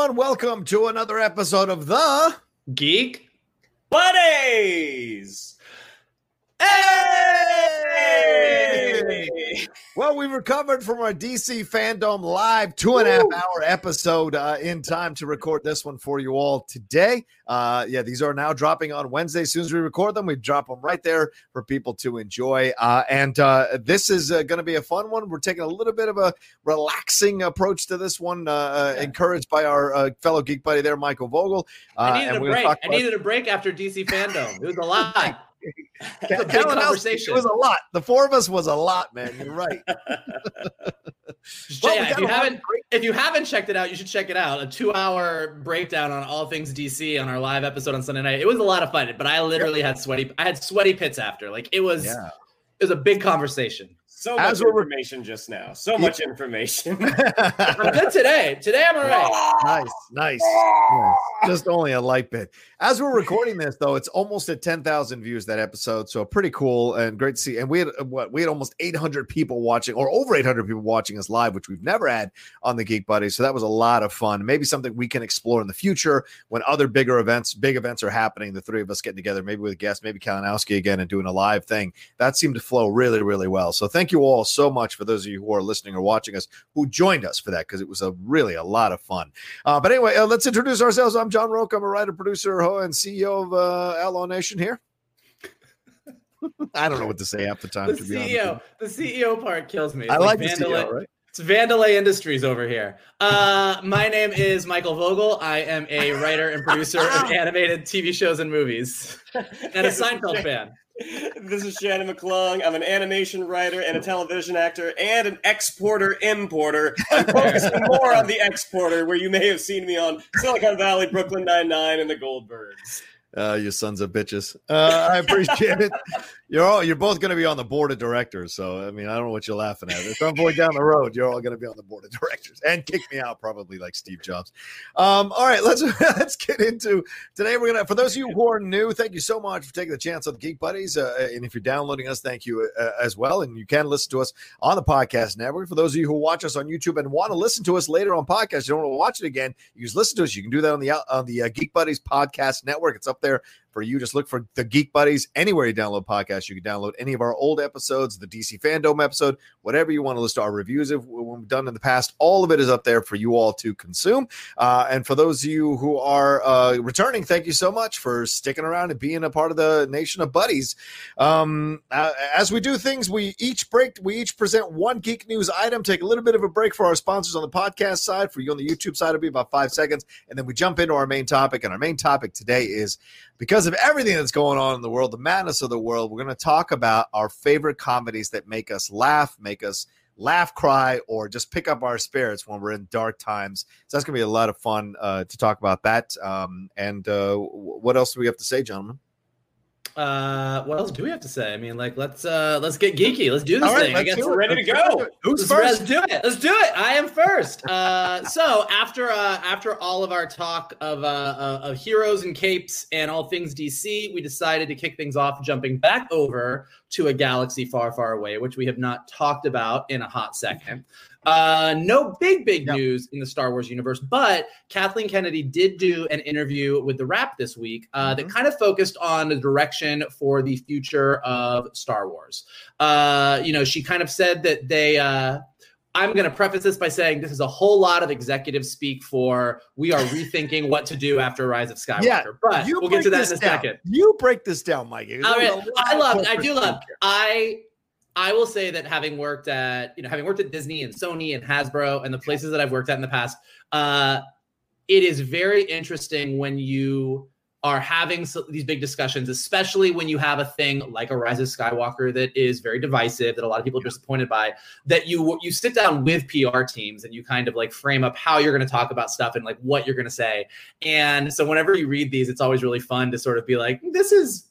Everyone, welcome to another episode of the Geek Buddies. Hey! Well, we recovered from our DC Fandom live two and a half hour episode uh, in time to record this one for you all today. Uh, yeah, these are now dropping on Wednesday. As soon as we record them, we drop them right there for people to enjoy. Uh, and uh, this is uh, going to be a fun one. We're taking a little bit of a relaxing approach to this one, uh, Yeah. encouraged by our uh, fellow geek buddy there, Michael Vogel. Uh, I needed a break. I needed a break after DC fandom. It was a lot. It was a conversation. Was a lot. The four of us was a lot, man. You're right. Just- Well, yeah, if you a lot of haven't if you haven't checked it out, you should check it out. A two hour breakdown on all things DC on our live episode on Sunday night. It was a lot of fun, but I literally had sweaty I had sweaty pits after. Like it was Yeah. it was a big conversation. So As much we're- information just now. So much information. I'm good today. Today I'm all right. nice, nice. Yes, Just only a light bit. As we're recording this, though, it's almost at ten thousand views that episode, so pretty cool and great to see. And we had uh, what we had almost eight hundred people watching, or over eight hundred people watching us live, which we've never had on the Geek Buddy. So that was a lot of fun. Maybe something we can explore in the future when other bigger events, big events are happening. The three of us getting together, maybe with guests, maybe Kalinowski again, and doing a live thing. That seemed to flow really, really well. So thank you all so much for those of you who are listening or watching us who joined us for that because it was a really a lot of fun. Uh, but anyway, uh, let's introduce ourselves. I'm John Rocha. I'm a writer, producer, ho- and CEO of uh, Outlaw Nation here. I don't know what to say half the time. The to be honest. CEO, the CEO part kills me. It's I like the Vandelay- CEO, right? It's Vandelay Industries over here. Uh, my name is Michael Vogel. I am a writer and producer of animated TV shows and movies, and a Seinfeld fan. This is Shannon McClung. I'm an animation writer and a television actor and an exporter importer. I'm focusing more on the exporter, where you may have seen me on Silicon Valley, Brooklyn Nine-Nine, and the Goldbergs. Uh, you sons of bitches. Uh, I appreciate it. You're all you're both going to be on the board of directors. So I mean, I don't know what you're laughing at. At some point down the road, you're all going to be on the board of directors and kick me out, probably like Steve Jobs. Um, all right, let's let's get into today. We're gonna for those of you who are new, thank you so much for taking the chance on the Geek Buddies. Uh, and if you're downloading us, thank you uh, as well. And you can listen to us on the podcast network. For those of you who watch us on YouTube and want to listen to us later on podcast, you don't want to watch it again, you just listen to us. You can do that on the on the uh, Geek Buddies podcast network. It's up there for you. Just look for the Geek Buddies anywhere you download podcasts. You can download any of our old episodes, the DC Fandom episode, whatever you want to listen to our reviews of what we've done in the past. All of it is up there for you all to consume. Uh, and for those of you who are uh, returning, thank you so much for sticking around and being a part of the nation of buddies. Um, uh, as we do things, we each break, we each present one geek news item. Take a little bit of a break for our sponsors on the podcast side. For you on the YouTube side, it'll be about five seconds, and then we jump into our main topic. And our main topic today is because of everything that's going on in the world, the madness of the world, we're going to talk about our favorite comedies that make us laugh, make us laugh, cry, or just pick up our spirits when we're in dark times. So that's going to be a lot of fun uh, to talk about that. Um, and uh, what else do we have to say, gentlemen? Uh, what else do we have to say? I mean, like, let's uh, let's get geeky. Let's do this right, thing. I guess it. ready to go. Who's Let's, let's first? do it. Let's do it. I am first. Uh, so after uh, after all of our talk of uh, uh, of heroes and capes and all things DC, we decided to kick things off, jumping back over to a galaxy far, far away, which we have not talked about in a hot second. Uh, no big, big Yep. news in the Star Wars universe, but Kathleen Kennedy did do an interview with The Wrap this week uh, that kind of focused on the direction for the future of Star Wars. Uh, you know, she kind of said that they. Uh, I'm going to preface this by saying this is a whole lot of executive speak for we are rethinking what to do after Rise of Skywalker. Yeah, but we'll get to that in a down. second. You break this down, Mikey. I, mean, I love, I do love. here. I I will say that having worked at you know having worked at Disney and Sony and Hasbro and the places that I've worked at in the past, uh, it is very interesting when you are having so, these big discussions, especially when you have a thing like a Rise of Skywalker that is very divisive, that a lot of people are disappointed by. That you you sit down with PR teams and you kind of like frame up how you're going to talk about stuff and like what you're going to say. And so whenever you read these, it's always really fun to sort of be like, this is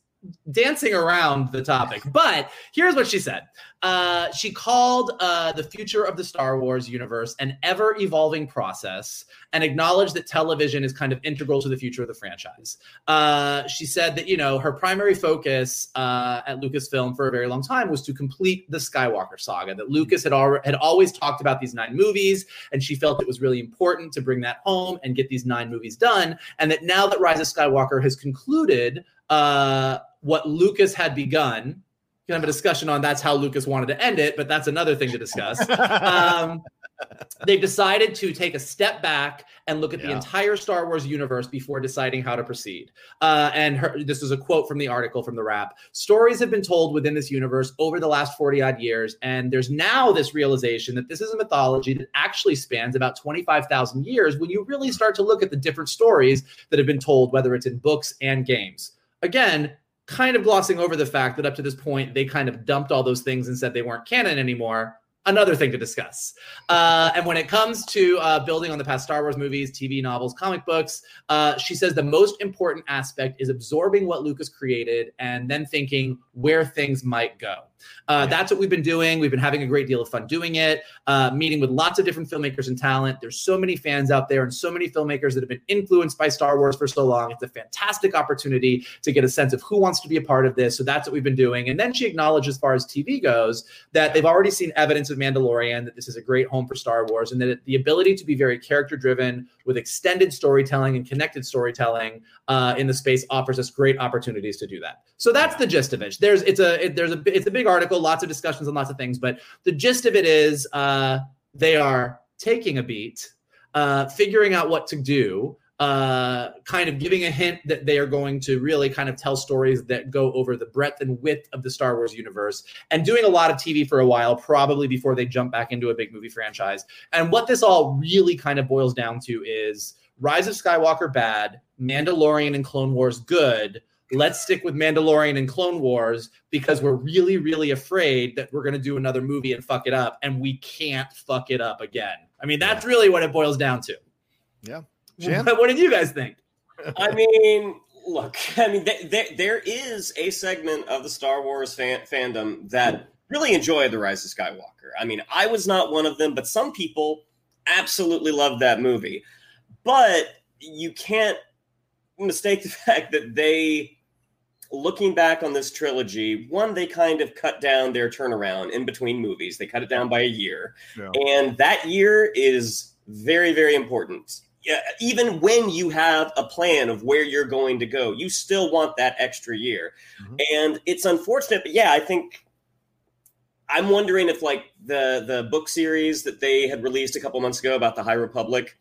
dancing around the topic. But here's what she said. Uh, she called uh, the future of the Star Wars universe an ever evolving process and acknowledged that television is kind of integral to the future of the franchise. Uh, she said that, you know, her primary focus uh, at Lucasfilm for a very long time was to complete the Skywalker saga, that Lucas had, al- had always talked about these nine movies, and she felt it was really important to bring that home and get these nine movies done. And that now that Rise of Skywalker has concluded, uh, what Lucas had begun. We can have a discussion on that's how Lucas wanted to end it, but that's another thing to discuss. um, they've decided to take a step back and look at the entire Star Wars universe before deciding how to proceed. Uh, and her, this is a quote from the article from the Wrap. Stories have been told within this universe over the last 40 odd years, and there's now this realization that this is a mythology that actually spans about 25,000 years when you really start to look at the different stories that have been told, whether it's in books and games. Again, kind of glossing over the fact that up to this point, they kind of dumped all those things and said they weren't canon anymore. Another thing to discuss. Uh, and when it comes to uh, building on the past Star Wars movies, TV novels, comic books, uh, she says the most important aspect is absorbing what Lucas created and then thinking where things might go. Uh, That's what we've been doing. We've been having a great deal of fun doing it, uh, meeting with lots of different filmmakers and talent. There's so many fans out there and so many filmmakers that have been influenced by Star Wars for so long. It's a fantastic opportunity to get a sense of who wants to be a part of this. So that's what we've been doing. And then she acknowledged, as far as TV goes, that they've already seen evidence of Mandalorian, that this is a great home for Star Wars, and that the ability to be very character driven with extended storytelling and connected storytelling uh, in the space offers us great opportunities to do that. So that's the gist of it. There's it's a it, there's a it's a big article, lots of discussions on lots of things, but the gist of it is uh, they are taking a beat, uh, figuring out what to do. Uh, kind of giving a hint that they are going to really kind of tell stories that go over the breadth and width of the Star Wars universe and doing a lot of TV for a while, probably before they jump back into a big movie franchise. And what this all really kind of boils down to is Rise of Skywalker bad, Mandalorian and Clone Wars good. Let's stick with Mandalorian and Clone Wars because we're really, really afraid that we're going to do another movie and fuck it up, and we can't fuck it up again. I mean, that's really what it boils down to. Yeah. What, what did you guys think? I mean, Look, I mean, th- th- there is a segment of the Star Wars fan- fandom that really enjoyed The Rise of Skywalker. I mean, I was not one of them, but some people absolutely loved that movie. But you can't mistake the fact that they, looking back on this trilogy, one, they kind of cut down their turnaround in between movies. They cut it down by a year. Yeah. And that year is very, very important. Yeah, even when you have a plan of where you're going to go, you still want that extra year. Mhm. And it's unfortunate, but yeah, I think I'm wondering if like the the book series that they had released a couple months ago about the High Republic,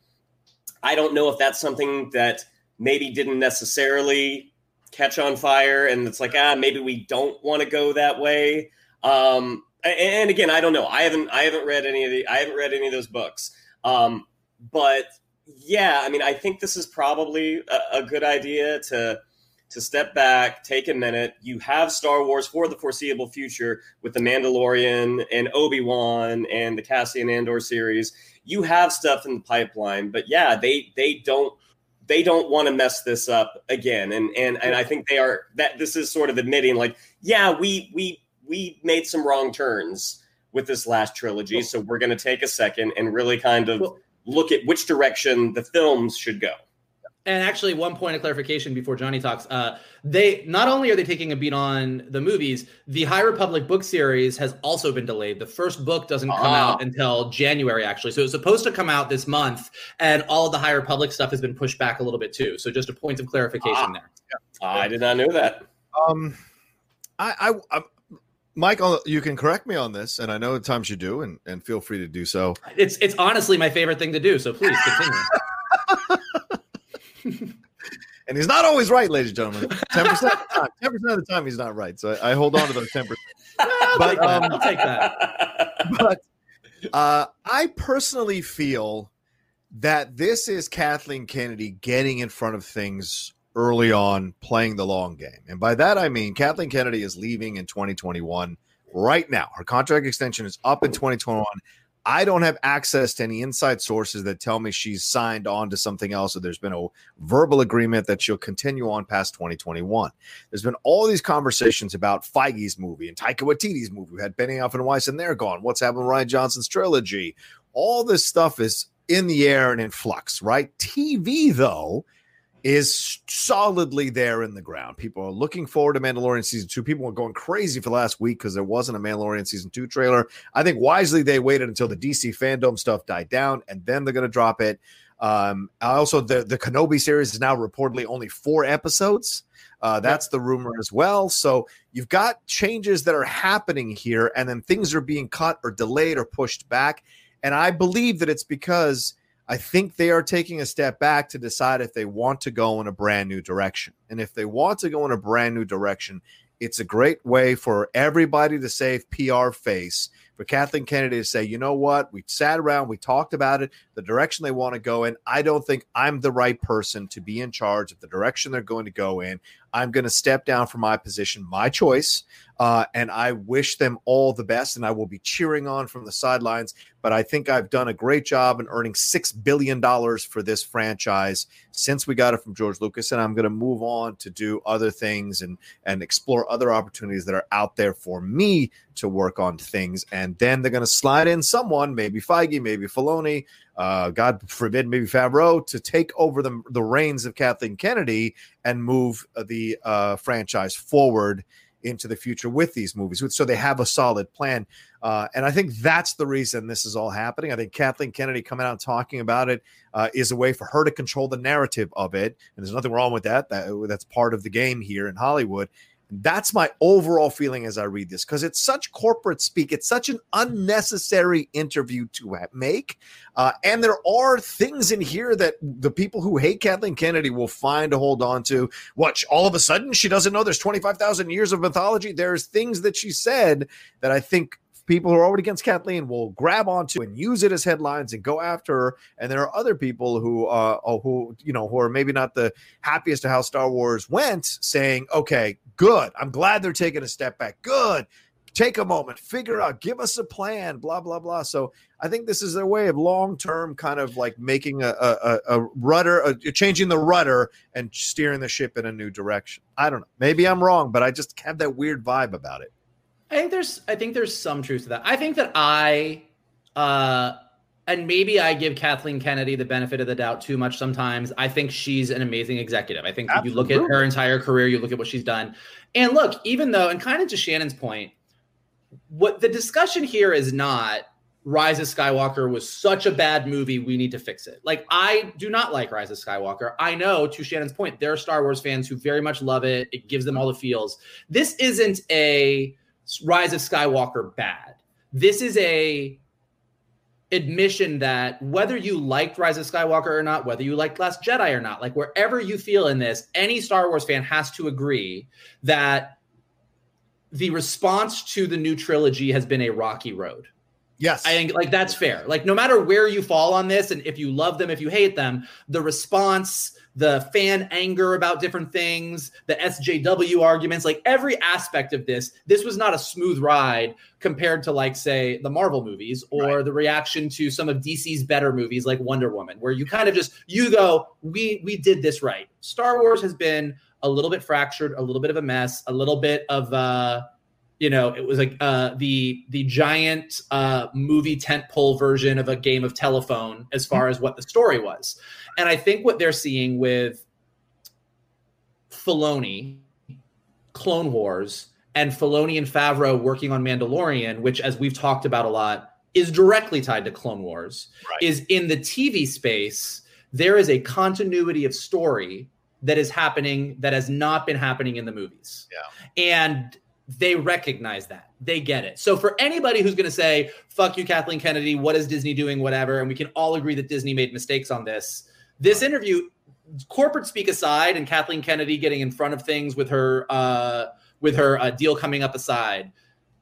I don't know if that's something that maybe didn't necessarily catch on fire and it's like ah maybe we don't want to go that way. Um and again, I don't know. I haven't I haven't read any of the I haven't read any of those books. Um but yeah, I mean, I think this is probably a, a good idea to to step back, take a minute. You have Star Wars for the foreseeable future with the Mandalorian and Obi Wan and the Cassian Andor series. You have stuff in the pipeline, but yeah, they they don't they don't want to mess this up again. And and and I think they are that this is sort of admitting like, yeah, we we we made some wrong turns with this last trilogy, so we're going to take a second and really kind of Well- look at which direction the films should go. And actually, one point of clarification before Johnny talks: uh, they not only are they taking a beat on the movies, the High Republic book series has also been delayed. The first book doesn't come Ah. out until January, actually, so it's supposed to come out this month, and all of the High Republic stuff has been pushed back a little bit too. So just a point of clarification Ah. there. I did not know that. Um, I, I, I, Michael, you can correct me on this, and I know at times you do, and, and feel free to do so. It's it's honestly my favorite thing to do. So please continue. And he's not always right, ladies and gentlemen. Ten percent of the time, ten percent of the time, he's not right. So I, I hold on to those ten percent. But, um, I'll take that. But uh, I personally feel that this is Kathleen Kennedy getting in front of things early on, playing the long game, and by that I mean Kathleen Kennedy is leaving in 2021 right now. Her contract extension is up in 2021. I don't have access to any inside sources that tell me she's signed on to something else or there's been a verbal agreement that she'll continue on past 2021. There's been all these conversations about Feige's movie and Taika Waititi's movie. We had Benioff and Weiss and they're gone. What's happened with Rian Johnson's trilogy? All this stuff is in the air and in flux, right? TV, though, is solidly there in the ground. People are looking forward to Mandalorian season two. People were going crazy for the last week because there wasn't a Mandalorian season two trailer. I think wisely they waited until the DC fandom stuff died down and then they're going to drop it. Um, also, the the Kenobi series is now reportedly only four episodes. Uh, that's the rumor as well. So you've got changes that are happening here, and then things are being cut or delayed or pushed back. And I believe that it's because I think they are taking a step back to decide if they want to go in a brand new direction. And if they want to go in a brand new direction, it's a great way for everybody to save PR face. For Kathleen Kennedy to say, you know what, we sat around, we talked about it, the direction they want to go in. I don't think I'm the right person to be in charge of the direction they're going to go in. I'm going to step down from my position, my choice. Uh, and I wish them all the best, and I will be cheering on from the sidelines. But I think I've done a great job in earning six billion dollars for this franchise since we got it from George Lucas, and I'm going to move on to do other things and and explore other opportunities that are out there for me to work on things. And then they're going to slide in someone, maybe Feige, maybe Filoni, uh, God forbid, maybe Favreau, to take over the the reins of Kathleen Kennedy and move the uh, franchise forward into the future with these movies. So they have a solid plan. Uh, and I think that's the reason this is all happening. I think Kathleen Kennedy coming out and talking about it uh, is a way for her to control the narrative of it. And there's nothing wrong with that. that that's part of the game here in Hollywood. That's my overall feeling as I read this because it's such corporate speak. It's such an unnecessary interview to make. Uh, and there are things in here that the people who hate Kathleen Kennedy will find to hold on to. Watch, all of a sudden she doesn't know there's 25,000 years of mythology? There's things that she said that I think people who are already against Kathleen will grab onto and use it as headlines and go after her. And there are other people who, uh, oh, who you know, who are maybe not the happiest to how Star Wars went, saying, "Okay, good. I'm glad they're taking a step back. Good." take a moment, figure out, give us a plan, blah blah blah. So I think this is their way of long term, kind of like making a a, a rudder, a, changing the rudder, and steering the ship in a new direction. I don't know. Maybe I'm wrong, but I just have that weird vibe about it. I think there's I think there's some truth to that. I think that I uh and maybe I give Kathleen Kennedy the benefit of the doubt too much sometimes. I think she's an amazing executive. I think you look at her entire career, you look at what she's done. And look, even though, and kind of to Shannon's point, what the discussion here is not Rise of Skywalker was such a bad movie, we need to fix it. Like, I do not like Rise of Skywalker. I know, to Shannon's point, there are Star Wars fans who very much love it. It gives them all the feels. This isn't a Rise of Skywalker bad. This is a admission that whether you liked Rise of Skywalker or not, whether you liked Last Jedi or not, like wherever you feel in this, any Star Wars fan has to agree that the response to the new trilogy has been a rocky road. Yes. I think like that's fair. Like no matter where you fall on this and if you love them, if you hate them, the response the fan anger about different things, the SJW arguments, like every aspect of this, this was not a smooth ride compared to like say the Marvel movies or right. the reaction to some of DC's better movies like Wonder Woman, where you kind of just you go, we we did this right. Star Wars has been a little bit fractured, a little bit of a mess, a little bit of uh you know, it was like uh, the the giant uh, movie tentpole version of a game of telephone as far as what the story was. And I think what they're seeing with Filoni, Clone Wars, and Filoni and Favreau working on Mandalorian, which, as we've talked about a lot, is directly tied to Clone Wars, right. is in the TV space, there is a continuity of story that is happening that has not been happening in the movies. Yeah. And they recognize that. They get it. So for anybody who's going to say, fuck you, Kathleen Kennedy, what is Disney doing, whatever, and we can all agree that Disney made mistakes on this, this interview, corporate speak aside, and Kathleen Kennedy getting in front of things with her uh, with her uh, deal coming up aside.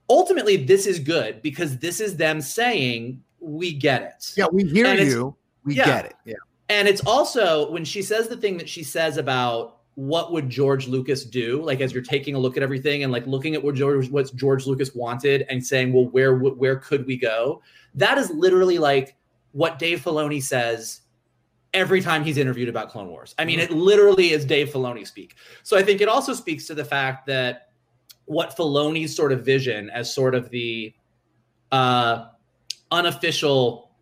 Ultimately, this is good because this is them saying we get it. Yeah, we hear you. We yeah. get it. Yeah. And it's also when she says the thing that she says about what would George Lucas do? Like as you're taking a look at everything and like looking at what George what George Lucas wanted and saying, well, where where could we go? That is literally like what Dave Filoni says every time he's interviewed about Clone Wars. I mean, mm-hmm. it literally is Dave Filoni speak. So I think it also speaks to the fact that what Filoni's sort of vision as sort of the uh, unofficial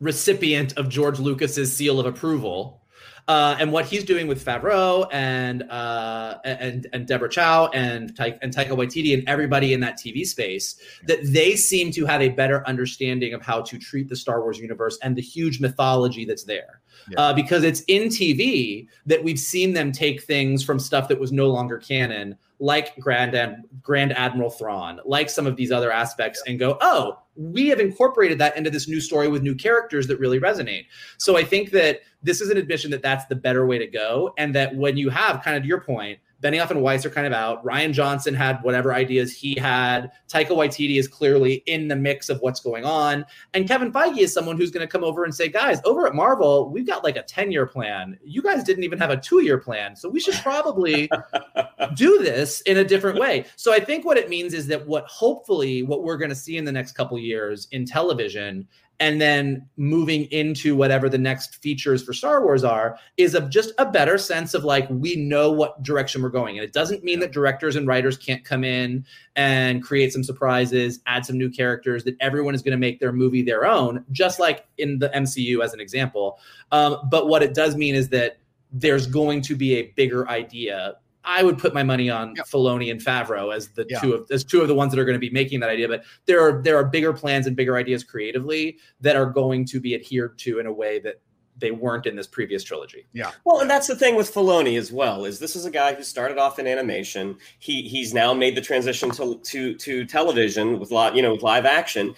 recipient of George Lucas's seal of approval uh, and what he's doing with Favreau and uh, and and Deborah Chow and Ta- and Taika Waititi and everybody in that TV space that they seem to have a better understanding of how to treat the Star Wars universe and the huge mythology that's there. Yeah. Uh, because it's in TV that we've seen them take things from stuff that was no longer canon, like Grand Ad- Grand Admiral Thrawn, like some of these other aspects, yeah. and go, oh, we have incorporated that into this new story with new characters that really resonate. So I think that this is an admission that that's the better way to go, and that when you have kind of your point, Benioff and Weiss are kind of out. Rian Johnson had whatever ideas he had. Taika Waititi is clearly in the mix of what's going on. And Kevin Feige is someone who's going to come over and say, guys, over at Marvel, we've got like a 10 year plan. You guys didn't even have a two year plan. So we should probably do this in a different way. So I think what it means is that what hopefully what we're going to see in the next couple years in television and then moving into whatever the next features for Star Wars are is of just a better sense of like we know what direction we're going. And it doesn't mean that directors and writers can't come in and create some surprises, add some new characters, that everyone is going to make their movie their own, just like in the MCU as an example. Um, but what it does mean is that there's going to be a bigger idea I would put my money on yep. Filoni and Favreau as the yeah. two of as two of the ones that are going to be making that idea. But there are there are bigger plans and bigger ideas creatively that are going to be adhered to in a way that they weren't in this previous trilogy. Yeah. Well, and that's the thing with Filoni as well is this is a guy who started off in animation. He he's now made the transition to to to television with lot you know with live action.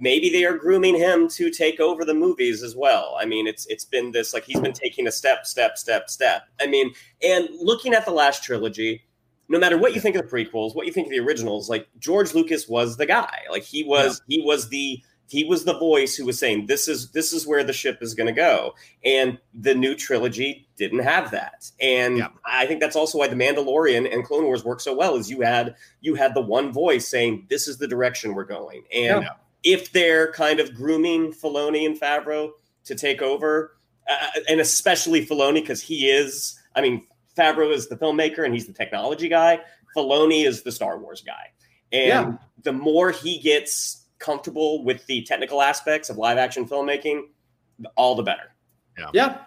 Maybe they are grooming him to take over the movies as well. I mean, it's it's been this like he's been taking a step, step, step, step. I mean, and looking at the last trilogy, no matter what you think of the prequels, what you think of the originals, like George Lucas was the guy. Like he was yeah. he was the he was the voice who was saying this is this is where the ship is going to go and the new trilogy didn't have that and Yeah. i think that's also why the mandalorian and clone wars work so well is you had you had the one voice saying this is the direction we're going and Yeah. if they're kind of grooming Filoni and Favreau to take over uh, and especially Filoni because he is i mean Favreau is the filmmaker and he's the technology guy Filoni is the Star Wars guy and Yeah. the more he gets comfortable with the technical aspects of live action filmmaking, all the better. Yeah.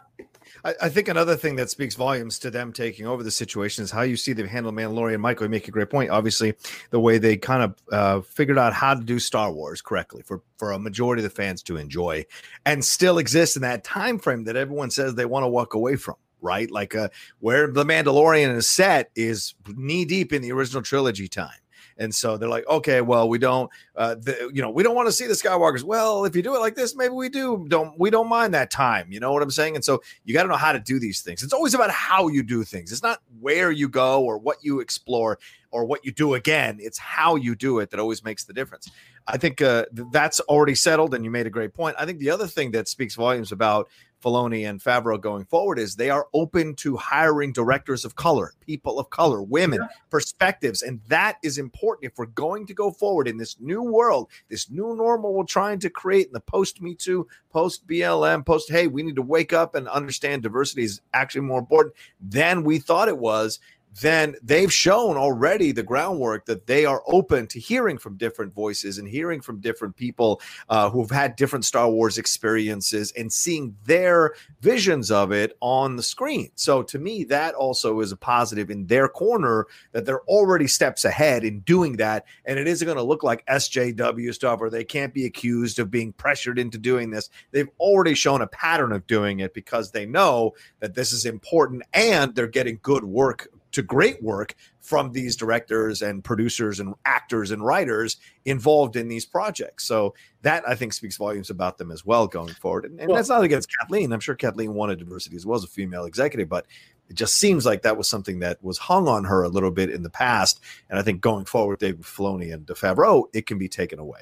I, I think another thing that speaks volumes to them taking over the situation is how you see them handle Mandalorian. Michael, you make a great point. Obviously, the way they kind of uh, figured out how to do Star Wars correctly for for a majority of the fans to enjoy, and still exist in that time frame that everyone says they want to walk away from. Right, like uh, where the Mandalorian is set is knee deep in the original trilogy time. And so they're like, okay, well, we don't, uh, the, you know, we don't want to see the Skywalkers. Well, if you do it like this, maybe we do. Don't we don't mind that time? You know what I'm saying? And so you got to know how to do these things. It's always about how you do things. It's not where you go or what you explore or what you do again. It's how you do it that always makes the difference. I think uh, th- that's already settled, and you made a great point. I think the other thing that speaks volumes about Filoni and Favreau going forward is they are open to hiring directors of color, people of color, women, perspectives, and that is important. If we're going to go forward in this new world, this new normal we're trying to create in the post Me Too, post BLM, post Hey, we need to wake up and understand diversity is actually more important than we thought it was then they've shown already the groundwork that they are open to hearing from different voices and hearing from different people uh, who've had different Star Wars experiences and seeing their visions of it on the screen. So to me, that also is a positive in their corner that they're already steps ahead in doing that. And it isn't going to look like SJW stuff or they can't be accused of being pressured into doing this. They've already shown a pattern of doing it because they know that this is important and they're getting good work to great work from these directors and producers and actors and writers involved in these projects. So that I think speaks volumes about them as well going forward. And, and Well- that's not against Kathleen. I'm sure Kathleen wanted diversity as well as a female executive, but it just seems like that was something that was hung on her a little bit in the past. And I think going forward, David Filoni and DeFavreau, it can be taken away.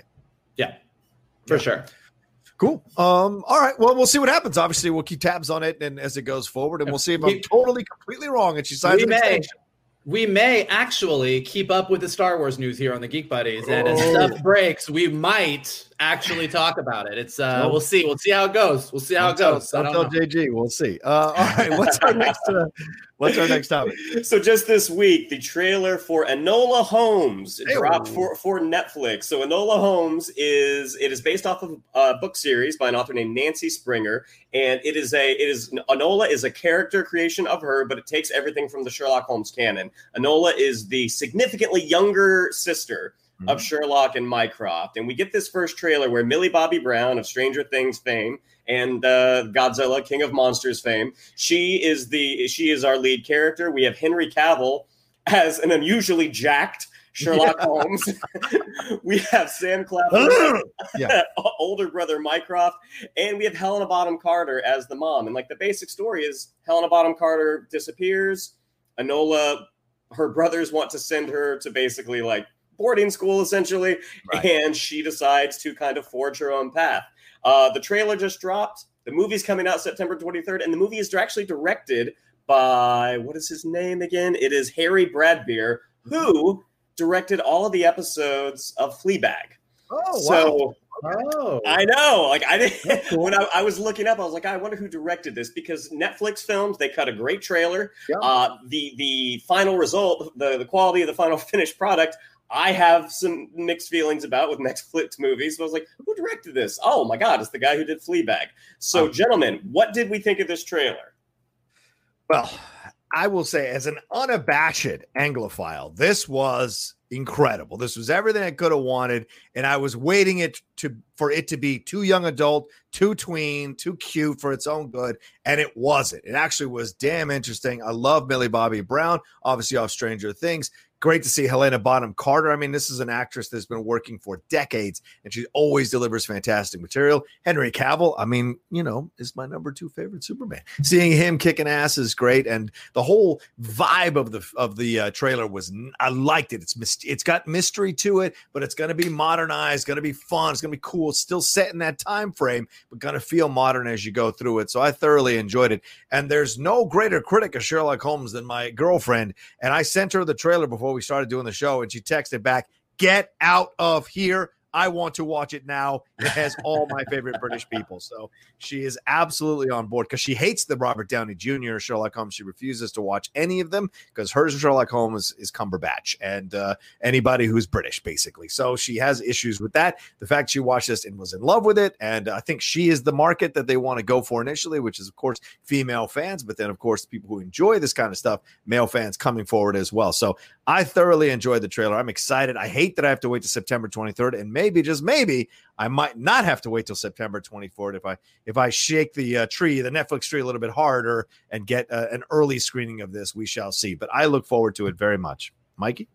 Yeah. For Yeah. sure. Cool. Um, all right. Well, we'll see what happens. Obviously, we'll keep tabs on it and as it goes forward, and we'll see if I'm totally completely wrong and she signs We an may. extension. We may actually keep up with the Star Wars news here on the Geek Buddies, and as Oh. stuff breaks, we might actually talk about it. It's uh, we'll see. We'll see how it goes. We'll see how it Don't goes. Tell, I don't don't tell know. JG. We'll see. Uh, all right. What's our next? Uh, what's our next topic? So just this week, the trailer for Enola Holmes Hey. dropped for, for Netflix. So Enola Holmes is it is based off of a book series by an author named Nancy Springer, and it is a it is Enola is a character creation of her, but it takes everything from the Sherlock Holmes canon. Enola is the significantly younger sister Mm-hmm. of Sherlock and Mycroft, and we get this first trailer where Millie Bobby Brown of Stranger Things fame and uh, Godzilla King of Monsters fame, she is the she is our lead character. We have Henry Cavill as an unusually jacked Sherlock Holmes. we have Sam Claflin, Yeah. older brother Mycroft, and we have Helena Bonham Carter as the mom. And like the basic story is Helena Bonham Carter disappears. Enola, her brothers want to send her to basically like boarding school essentially, Right. and she decides to kind of forge her own path. Uh, the trailer just dropped. The movie's coming out September 23rd, and the movie is actually directed by what is his name again? It is Harry Bradbeer, who directed all of the episodes of Fleabag. Oh, So Oh, I know, like I didn't cool. when I, I was looking up, I was like, I wonder who directed this because Netflix films they cut a great trailer. Yeah. Uh, the the final result, the the quality of the final finished product, I have some mixed feelings about with next Netflix movies. So I was like, who directed this? Oh my god, it's the guy who did Fleabag. So, Oh. gentlemen, what did we think of this trailer? Well, I will say, as an unabashed Anglophile, this was incredible. This was everything I could have wanted, and I was waiting it to for it to be too young adult, too tween, too cute for its own good, and it wasn't. It actually was damn interesting. I love Millie Bobby Brown, obviously off Stranger Things. Great to see Helena Bonham Carter. I mean, this is an actress that's been working for decades and she always delivers fantastic material. Henry Cavill, I mean, you know, is my number two favorite Superman. Seeing him kicking ass is great, and the whole vibe of the of the uh, trailer was I liked it. It's it's got mystery to it, but it's going to be modernized, going to be fun, it's going to be cool. Still set in that time frame, but going to feel modern as you go through it. So I thoroughly enjoyed it. And there's no greater critic of Sherlock Holmes than my girlfriend. And I sent her the trailer before we started doing the show, and she texted back, "Get out of here." I want to watch it now. It has all my favorite British people. So she is absolutely on board because she hates the Robert Downey Jr. Sherlock Holmes. She refuses to watch any of them because hers Sherlock Holmes is Cumberbatch and uh, anybody who's British, basically. So she has issues with that. The fact she watched this and was in love with it. And I think she is the market that they want to go for initially, which is, of course, female fans. But then, of course, people who enjoy this kind of stuff, male fans coming forward as well. So I thoroughly enjoyed the trailer. I'm excited. I hate that I have to wait to September 23rd and maybe just maybe I might not have to wait till September 24th if I if I shake the uh, tree, the Netflix tree, a little bit harder and get uh, an early screening of this. We shall see. But I look forward to it very much. Mikey.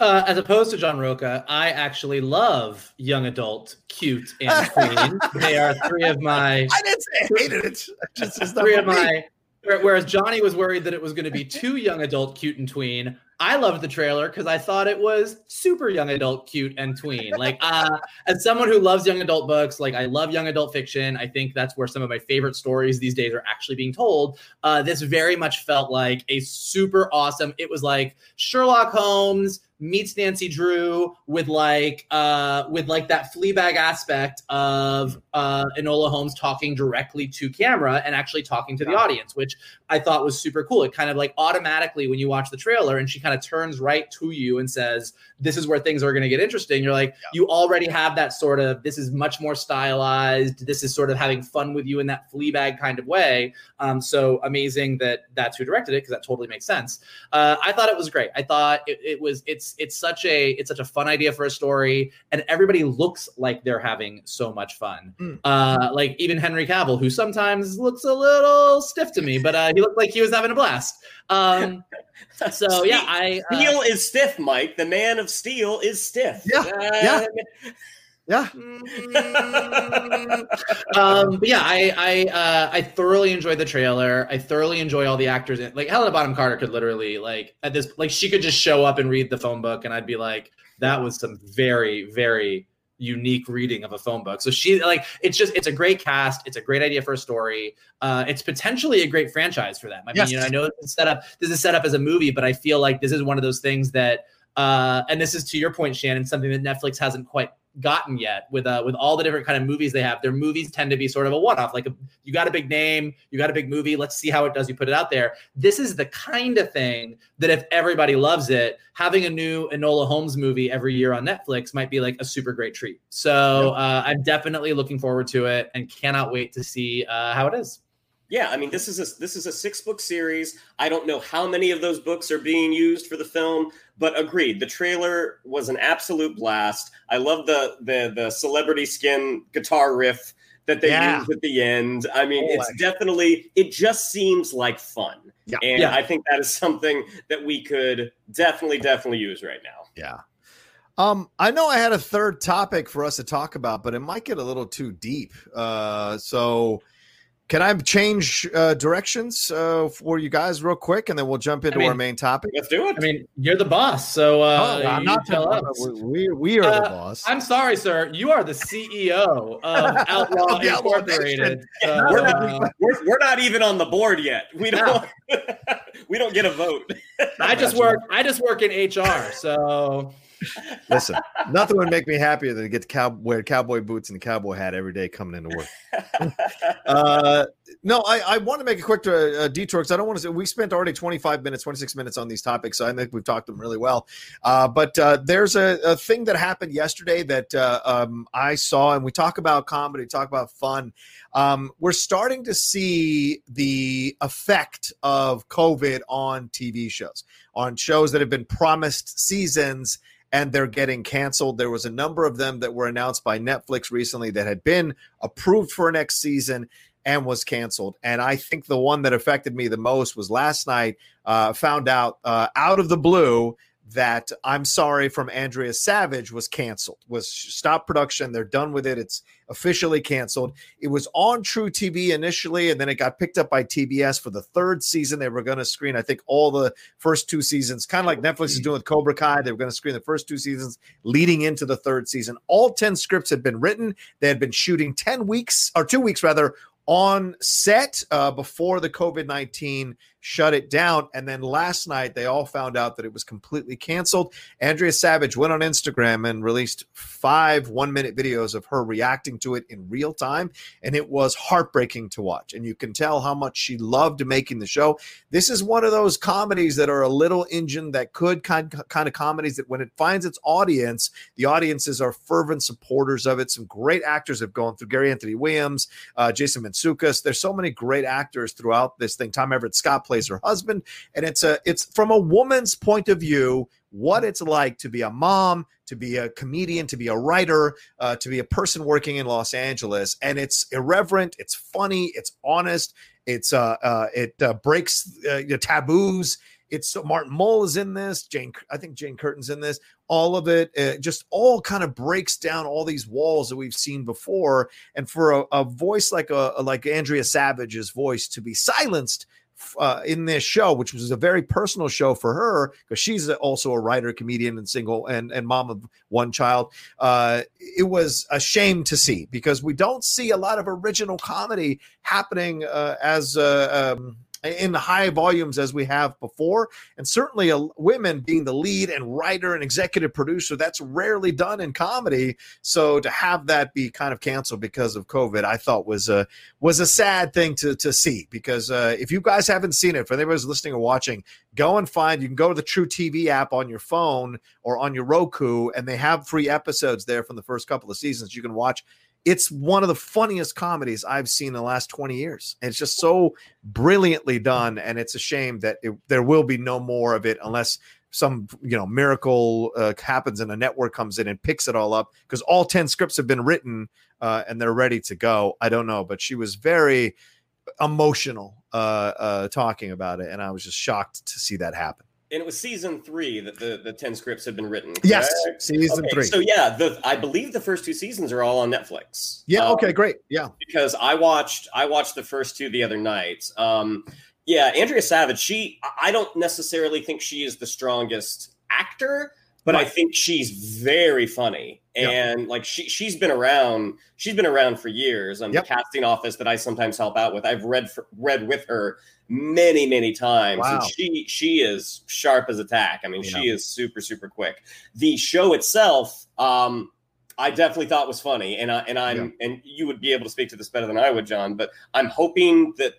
Uh, as opposed to John Rocha, I actually love young adult, cute, and clean. they are three of my. I didn't say I hated it. Just, three of my. Whereas Johnny was worried that it was going to be too young adult, cute, and tween. I loved the trailer because I thought it was super young adult, cute, and tween. Like, uh, as someone who loves young adult books, like I love young adult fiction. I think that's where some of my favorite stories these days are actually being told. Uh, this very much felt like a super awesome. It was like Sherlock Holmes meets Nancy Drew with like uh with like that Fleabag aspect of uh Enola Holmes talking directly to camera and actually talking to the audience, which I thought was super cool. It kind of like automatically when you watch the trailer and she kind of turns right to you and says, This is where things are going to get interesting. You're like, yeah. you already have that sort of this is much more stylized. This is sort of having fun with you in that Fleabag kind of way. Um, so amazing that that's who directed it because that totally makes sense. Uh, I thought it was great. I thought it, it was it's it's such a it's such a fun idea for a story, and everybody looks like they're having so much fun. Mm. Uh, like even Henry Cavill, who sometimes looks a little stiff to me, but uh, he looked like he was having a blast. Um, so yeah, I uh, Steel is stiff, Mike. The man of steel is stiff. Yeah, yeah. Yeah. um, but yeah, I I uh, I thoroughly enjoyed the trailer. I thoroughly enjoy all the actors. In, like Helena Bonham Carter could literally like at this like she could just show up and read the phone book, and I'd be like, that was some very very unique reading of a phone book. So she like it's just it's a great cast. It's a great idea for a story. Uh, it's potentially a great franchise for them. I yes. mean, you know, I know it's set up. This is set up as a movie, but I feel like this is one of those things that. Uh, and this is to your point, Shannon, something that Netflix hasn't quite gotten yet with uh with all the different kind of movies they have. Their movies tend to be sort of a one-off like a, you got a big name you got a big movie let's see how it does you put it out there. This is the kind of thing that if everybody loves it having a new enola holmes movie every year on netflix might be like a super great treat. So uh, i'm definitely looking forward to it and cannot wait to see uh, how it is yeah, I mean this is a this is a six book series. I don't know how many of those books are being used for the film, but agreed. The trailer was an absolute blast. I love the the the celebrity skin guitar riff that they yeah. use at the end. I mean, oh, it's definitely it just seems like fun. Yeah. And yeah. I think that is something that we could definitely definitely use right now. Yeah. Um, I know I had a third topic for us to talk about, but it might get a little too deep. Uh, so can I change uh, directions uh, for you guys real quick, and then we'll jump into I mean, our main topic? Let's do it. I mean, you're the boss, so uh, oh, I'm not tell us. We, we are the uh, boss. I'm sorry, sir. You are the CEO of Outlaw Incorporated. So, we're, not, uh, we're, we're, not even on the board yet. We don't. we don't get a vote. I just work. I just work in HR, so Listen, nothing would make me happier than to get to cow- wear cowboy boots and a cowboy hat every day coming into work. uh, no, I, I want to make a quick uh, detour because I don't want to say we spent already 25 minutes, 26 minutes on these topics. So I think we've talked them really well. Uh, but uh, there's a, a, thing that happened yesterday that uh, um, I saw, and we talk about comedy, talk about fun. Um, we're starting to see the effect of COVID on TV shows, on shows that have been promised seasons and they're getting canceled. There was a number of them that were announced by Netflix recently that had been approved for next season and was canceled. And I think the one that affected me the most was last night. Uh, found out uh, out of the blue that I'm sorry from Andrea Savage was canceled, was stopped production. They're done with it. It's officially canceled. It was on truTV initially, and then it got picked up by TBS for the third season. They were going to screen, I think, all the first two seasons, kind of like Netflix is doing with Cobra Kai. They were going to screen the first two seasons leading into the third season. All 10 scripts had been written. They had been shooting 10 weeks, or two weeks rather, on set uh, before the COVID 19 shut it down. And then last night, they all found out that it was completely canceled. Andrea Savage went on Instagram and released five one minute videos of her reacting to it in real time. And it was heartbreaking to watch. And you can tell how much she loved making the show. This is one of those comedies that are a little engine that could kind, kind of comedies that when it finds its audience, the audiences are fervent supporters of it. Some great actors have gone through Gary Anthony Williams, uh, Jason Mantzoukas. There's so many great actors throughout this thing. Tom Everett Scott plays her husband, and it's a it's from a woman's point of view what it's like to be a mom, to be a comedian, to be a writer, uh, to be a person working in Los Angeles, and it's irreverent, it's funny, it's honest, it's uh, uh it uh, breaks uh, taboos. It's so Martin Mull is in this. Jane, I think Jane Curtin's in this. All of it, uh, just all kind of breaks down all these walls that we've seen before. And for a, a voice like a like Andrea Savage's voice to be silenced uh, in this show, which was a very personal show for her because she's also a writer, comedian, and single and and mom of one child. Uh, it was a shame to see because we don't see a lot of original comedy happening uh, as uh, um, in high volumes as we have before. And certainly, a, women being the lead and writer and executive producer, that's rarely done in comedy. So to have that be kind of canceled because of COVID, I thought was a was a sad thing to to see. Because uh, if you guys haven't seen it, for anybody's listening or watching, go and find. You can go to the truTV app on your phone or on your Roku, and they have free episodes there from the first couple of seasons. You can watch it's one of the funniest comedies I've seen in the last 20 years. And it's just so brilliantly done. And it's a shame that it, there will be no more of it unless some you know miracle uh, happens and a network comes in and picks it all up because all 10 scripts have been written uh, and they're ready to go. I don't know, but she was very emotional uh, uh talking about it. And I was just shocked to see that happen and it was season three that the, the 10 scripts had been written correct? yes season okay, three. so yeah the i believe the first two seasons are all on netflix. Yeah um, okay great yeah. because i watched i watched the first two the other night. Um yeah andrea savage she i don't necessarily think she is the strongest actor but right. I think she's very funny and like she she's been around she's been around for years. Um, yep. the casting office that I sometimes help out with. I've read for, read with her many many times. Wow. And she she is sharp as a tack. I mean, yeah. she is super super quick. The show itself, um, I definitely thought was funny, and I and I'm yeah. and you would be able to speak to this better than I would, John. But I'm hoping that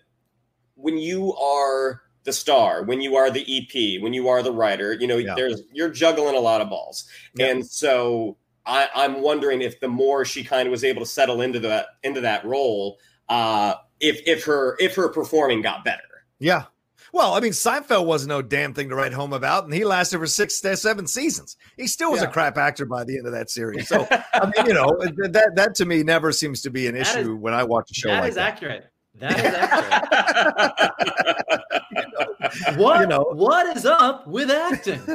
when you are the star, when you are the EP, when you are the writer, you know, yeah. there's you're juggling a lot of balls. Yeah. And so I, I'm wondering if the more she kind of was able to settle into that into that role, uh, if if her if her performing got better. Yeah. Well, I mean, Seinfeld was no damn thing to write home about, and he lasted for six, seven seasons. He still was yeah. a crap actor by the end of that series. So, I mean, you know, that that to me never seems to be an issue is, when I watch a show that like is that. accurate. That is accurate. what you know. what is up with acting?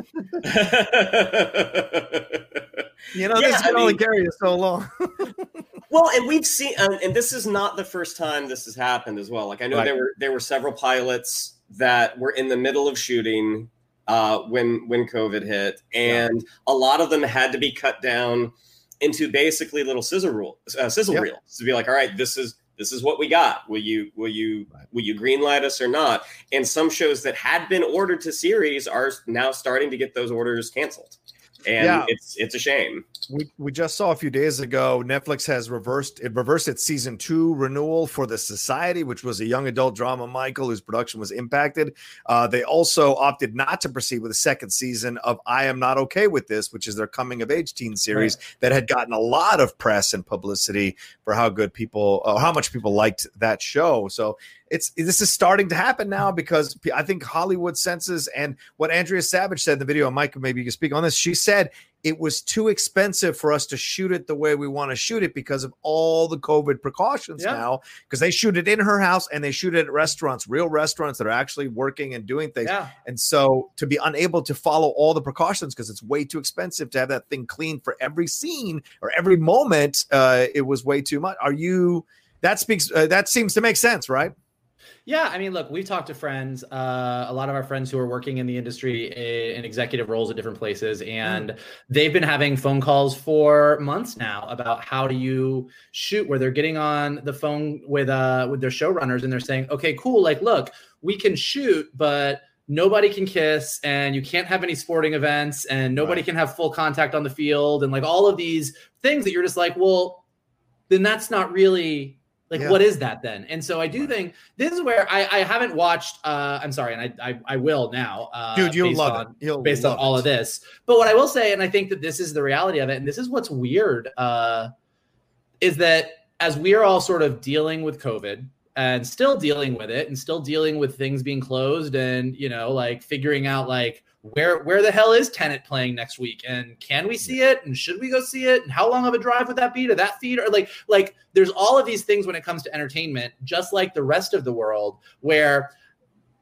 you know, yeah, this can I only mean, carry you so long. well, and we've seen, um, and this is not the first time this has happened as well. Like I know right. there were there were several pilots that were in the middle of shooting uh, when when COVID hit, and yeah. a lot of them had to be cut down into basically little scissor rule uh, sizzle yep. reels to be like, all right, this is this is what we got. Will you will you will you greenlight us or not? And some shows that had been ordered to series are now starting to get those orders canceled and yeah. it's it's a shame. We we just saw a few days ago Netflix has reversed it reversed its season two renewal for the Society, which was a young adult drama, Michael, whose production was impacted. Uh, they also opted not to proceed with a second season of I Am Not Okay with This, which is their coming of age teen series right. that had gotten a lot of press and publicity for how good people, uh, how much people liked that show. So it's this is starting to happen now because I think Hollywood senses and what Andrea Savage said in the video, Mike, maybe you can speak on this. She said it was too expensive for us to shoot it the way we want to shoot it because of all the COVID precautions Yeah. now. Because they shoot it in her house and they shoot it at restaurants, real restaurants that are actually working and doing things. Yeah. And so to be unable to follow all the precautions because it's way too expensive to have that thing clean for every scene or every moment, uh, it was way too much. Are you? That speaks. Uh, that seems to make sense, right? Yeah, I mean, look, we've talked to friends, uh, a lot of our friends who are working in the industry in executive roles at different places, and they've been having phone calls for months now about how do you shoot, where they're getting on the phone with uh with their showrunners and they're saying, okay, cool, like, look, we can shoot, but nobody can kiss, and you can't have any sporting events, and nobody Right. can have full contact on the field, and like all of these things that you're just like, well, then that's not really like Yeah. what is that then and so i do think this is where i, I haven't watched uh i'm sorry and i i, I will now uh Dude, you'll love on, it. You'll based on all it. of this but what i will say and i think that this is the reality of it and this is what's weird uh is that as we are all sort of dealing with covid and still dealing with it and still dealing with things being closed and you know like figuring out like where where the hell is Tenet playing next week? And can we see it? And should we go see it? And how long of a drive would that be to that theater? Like like there's all of these things when it comes to entertainment just like the rest of the world where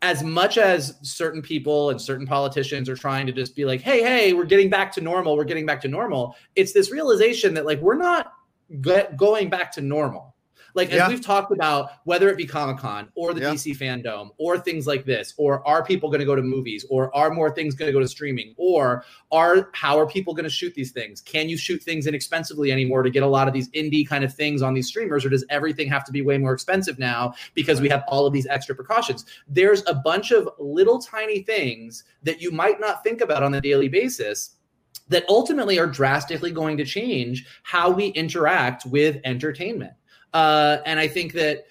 as much as certain people and certain politicians are trying to just be like hey hey we're getting back to normal we're getting back to normal it's this realization that like we're not go- going back to normal like as Yeah. we've talked about whether it be comic-con or the Yeah. dc fandom or things like this or are people going to go to movies or are more things going to go to streaming or are how are people going to shoot these things can you shoot things inexpensively anymore to get a lot of these indie kind of things on these streamers or does everything have to be way more expensive now because we have all of these extra precautions there's a bunch of little tiny things that you might not think about on a daily basis that ultimately are drastically going to change how we interact with entertainment. Uh, and I think that,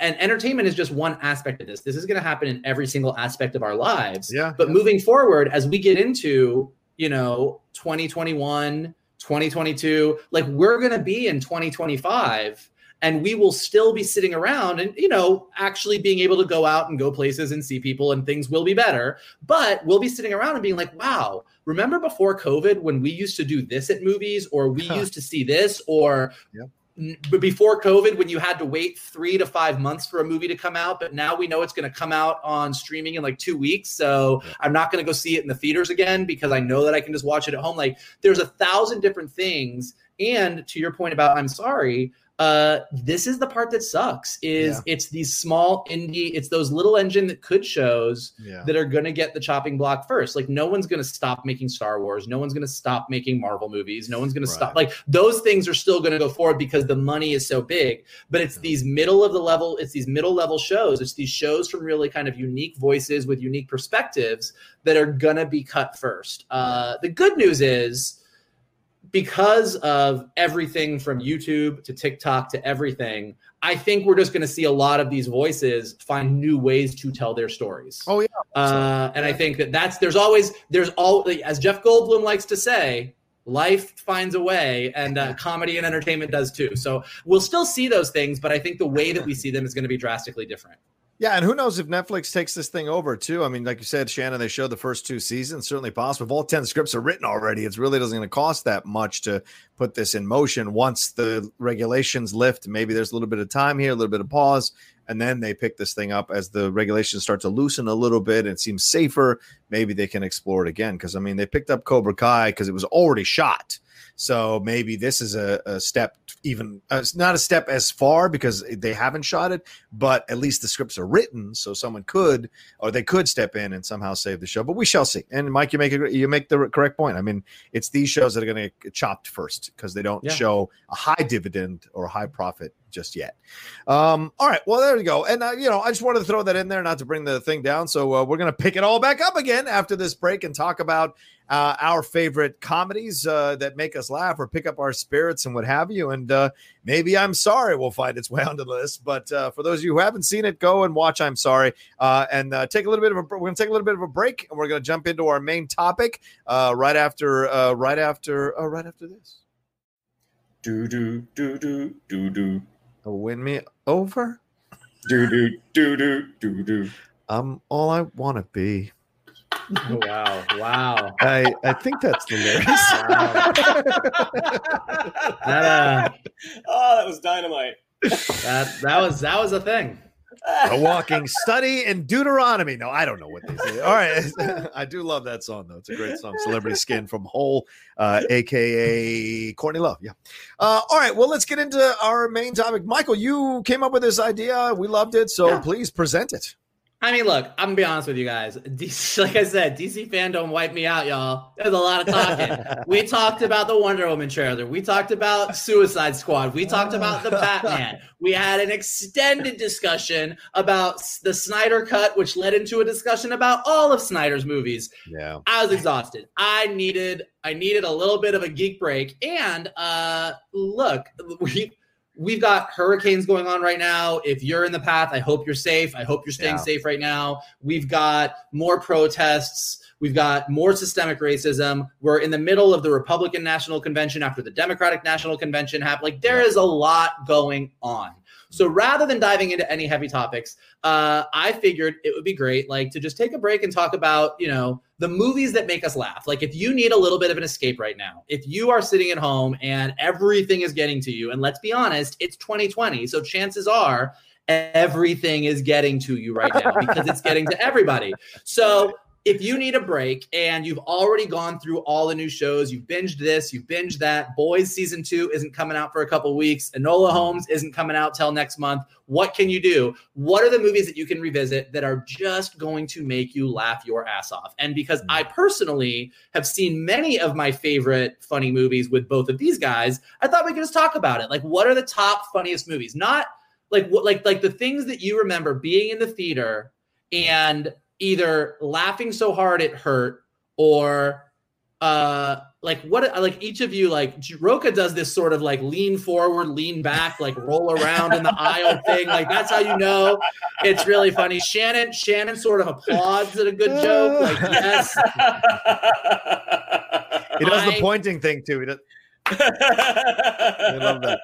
and entertainment is just one aspect of this. This is going to happen in every single aspect of our lives. Yeah. But moving forward, as we get into, you know, 2021, 2022, like we're going to be in 2025 and we will still be sitting around and you know actually being able to go out and go places and see people and things will be better but we'll be sitting around and being like wow remember before covid when we used to do this at movies or we Huh. used to see this or Yep. Before covid when you had to wait three to five months for a movie to come out but now we know it's going to come out on streaming in like two weeks. So i'm not going to go see it in the theaters again because i know that i can just watch it at home. Like there's a thousand different things. And to your point about i'm sorry uh this is the part that sucks is it's these small indie it's those little engine that could shows Yeah. that are going to get the chopping block first. Like no one's going to stop making star wars. No one's going to stop making marvel movies. No one's going to stop like those things are still going to go forward because the money is so big. But it's these middle of the level it's these middle level shows. It's these shows from really kind of unique voices with unique perspectives that are going to be cut first. Uh the good news is because of everything from YouTube to TikTok to everything, I think we're just going to see a lot of these voices find new ways to tell their stories. Oh yeah, Uh, and I think that that's there's always there's all as Jeff Goldblum likes to say, life finds a way, and uh, comedy and entertainment does too. So we'll still see those things, but I think the way that we see them is going to be drastically different. Yeah, and who knows if Netflix takes this thing over too? I mean, like you said, Shannon, they showed the first two seasons. Certainly possible. If all ten scripts are written already, it really doesn't going to cost that much to put this in motion. Once the regulations lift, maybe there's a little bit of time here, a little bit of pause, and then they pick this thing up as the regulations start to loosen a little bit and it seems safer. Maybe they can explore it again because I mean, they picked up Cobra Kai because it was already shot. So maybe this is a, a step, even uh, it's not a step as far because they haven't shot it, but at least the scripts are written, so someone could or they could step in and somehow save the show. But we shall see. And Mike, you make a, you make the correct point. I mean, it's these shows that are going to get chopped first because they don't Yeah. show a high dividend or a high profit just yet. Um, all right, well there we go. And uh, you know, I just wanted to throw that in there, not to bring the thing down. So uh, we're going to pick it all back up again after this break and talk about uh, our favorite comedies uh, that make us laugh or pick up our spirits and what have you. And uh, maybe I'm sorry will find its way onto the list. But uh, for those of you who haven't seen it, go and watch. I'm sorry, uh, and uh, take a little bit of a. We're going to take a little bit of a break, and we're going to jump into our main topic uh, right after. Uh, right after. Uh, right after this. Do do do do do do Win me over. do do do do do do. I'm all I want to be. Wow, wow. I I think that's the lyrics. That, uh, oh, that was dynamite. that that was that was a thing. a walking study in Deuteronomy. No, I don't know what they say. All right. I do love that song, though. It's a great song. Celebrity Skin from Hole, uh, aka Courtney Love. Yeah. Uh, all right. Well, let's get into our main topic. Michael, you came up with this idea. We loved it. So Yeah. please present it. I mean, look, I'm gonna be honest with you guys. DC, like I said, DC fandom wiped me out, y'all. There's a lot of talking. we talked about the Wonder Woman trailer. We talked about Suicide Squad. We talked about the Batman. We had an extended discussion about the Snyder Cut, which led into a discussion about all of Snyder's movies. Yeah. I was exhausted. I needed I needed a little bit of a geek break. And uh look, we we've got hurricanes going on right now. If you're in the path, I hope you're safe. I hope you're staying Yeah. safe right now. We've got more protests. We've got more systemic racism. We're in the middle of the Republican National Convention after the Democratic National Convention happened. Like there is a lot going on. So rather than diving into any heavy topics, uh, I figured it would be great, like to just take a break and talk about, you know, the movies that make us laugh. Like if you need a little bit of an escape right now, if you are sitting at home and everything is getting to you, and let's be honest, it's 2020, so chances are everything is getting to you right now because it's getting to everybody. So if you need a break and you've already gone through all the new shows, you've binged this, you've binged that, Boys season two isn't coming out for a couple weeks, Enola mm-hmm. Holmes isn't coming out till next month. What can you do? What are the movies that you can revisit that are just going to make you laugh your ass off? And because mm. I personally have seen many of my favorite funny movies with both of these guys, I thought we could just talk about it. Like, what are the top funniest movies? Not like what like like the things that you remember being in the theater and either laughing so hard it hurt or uh like what like each of you like Rocha does this sort of like lean forward, lean back, like roll around in the aisle thing. Like that's how you know it's really funny. Shannon, Shannon sort of applauds at a good joke. Like, yes, He does the pointing thing too. He does, I love that.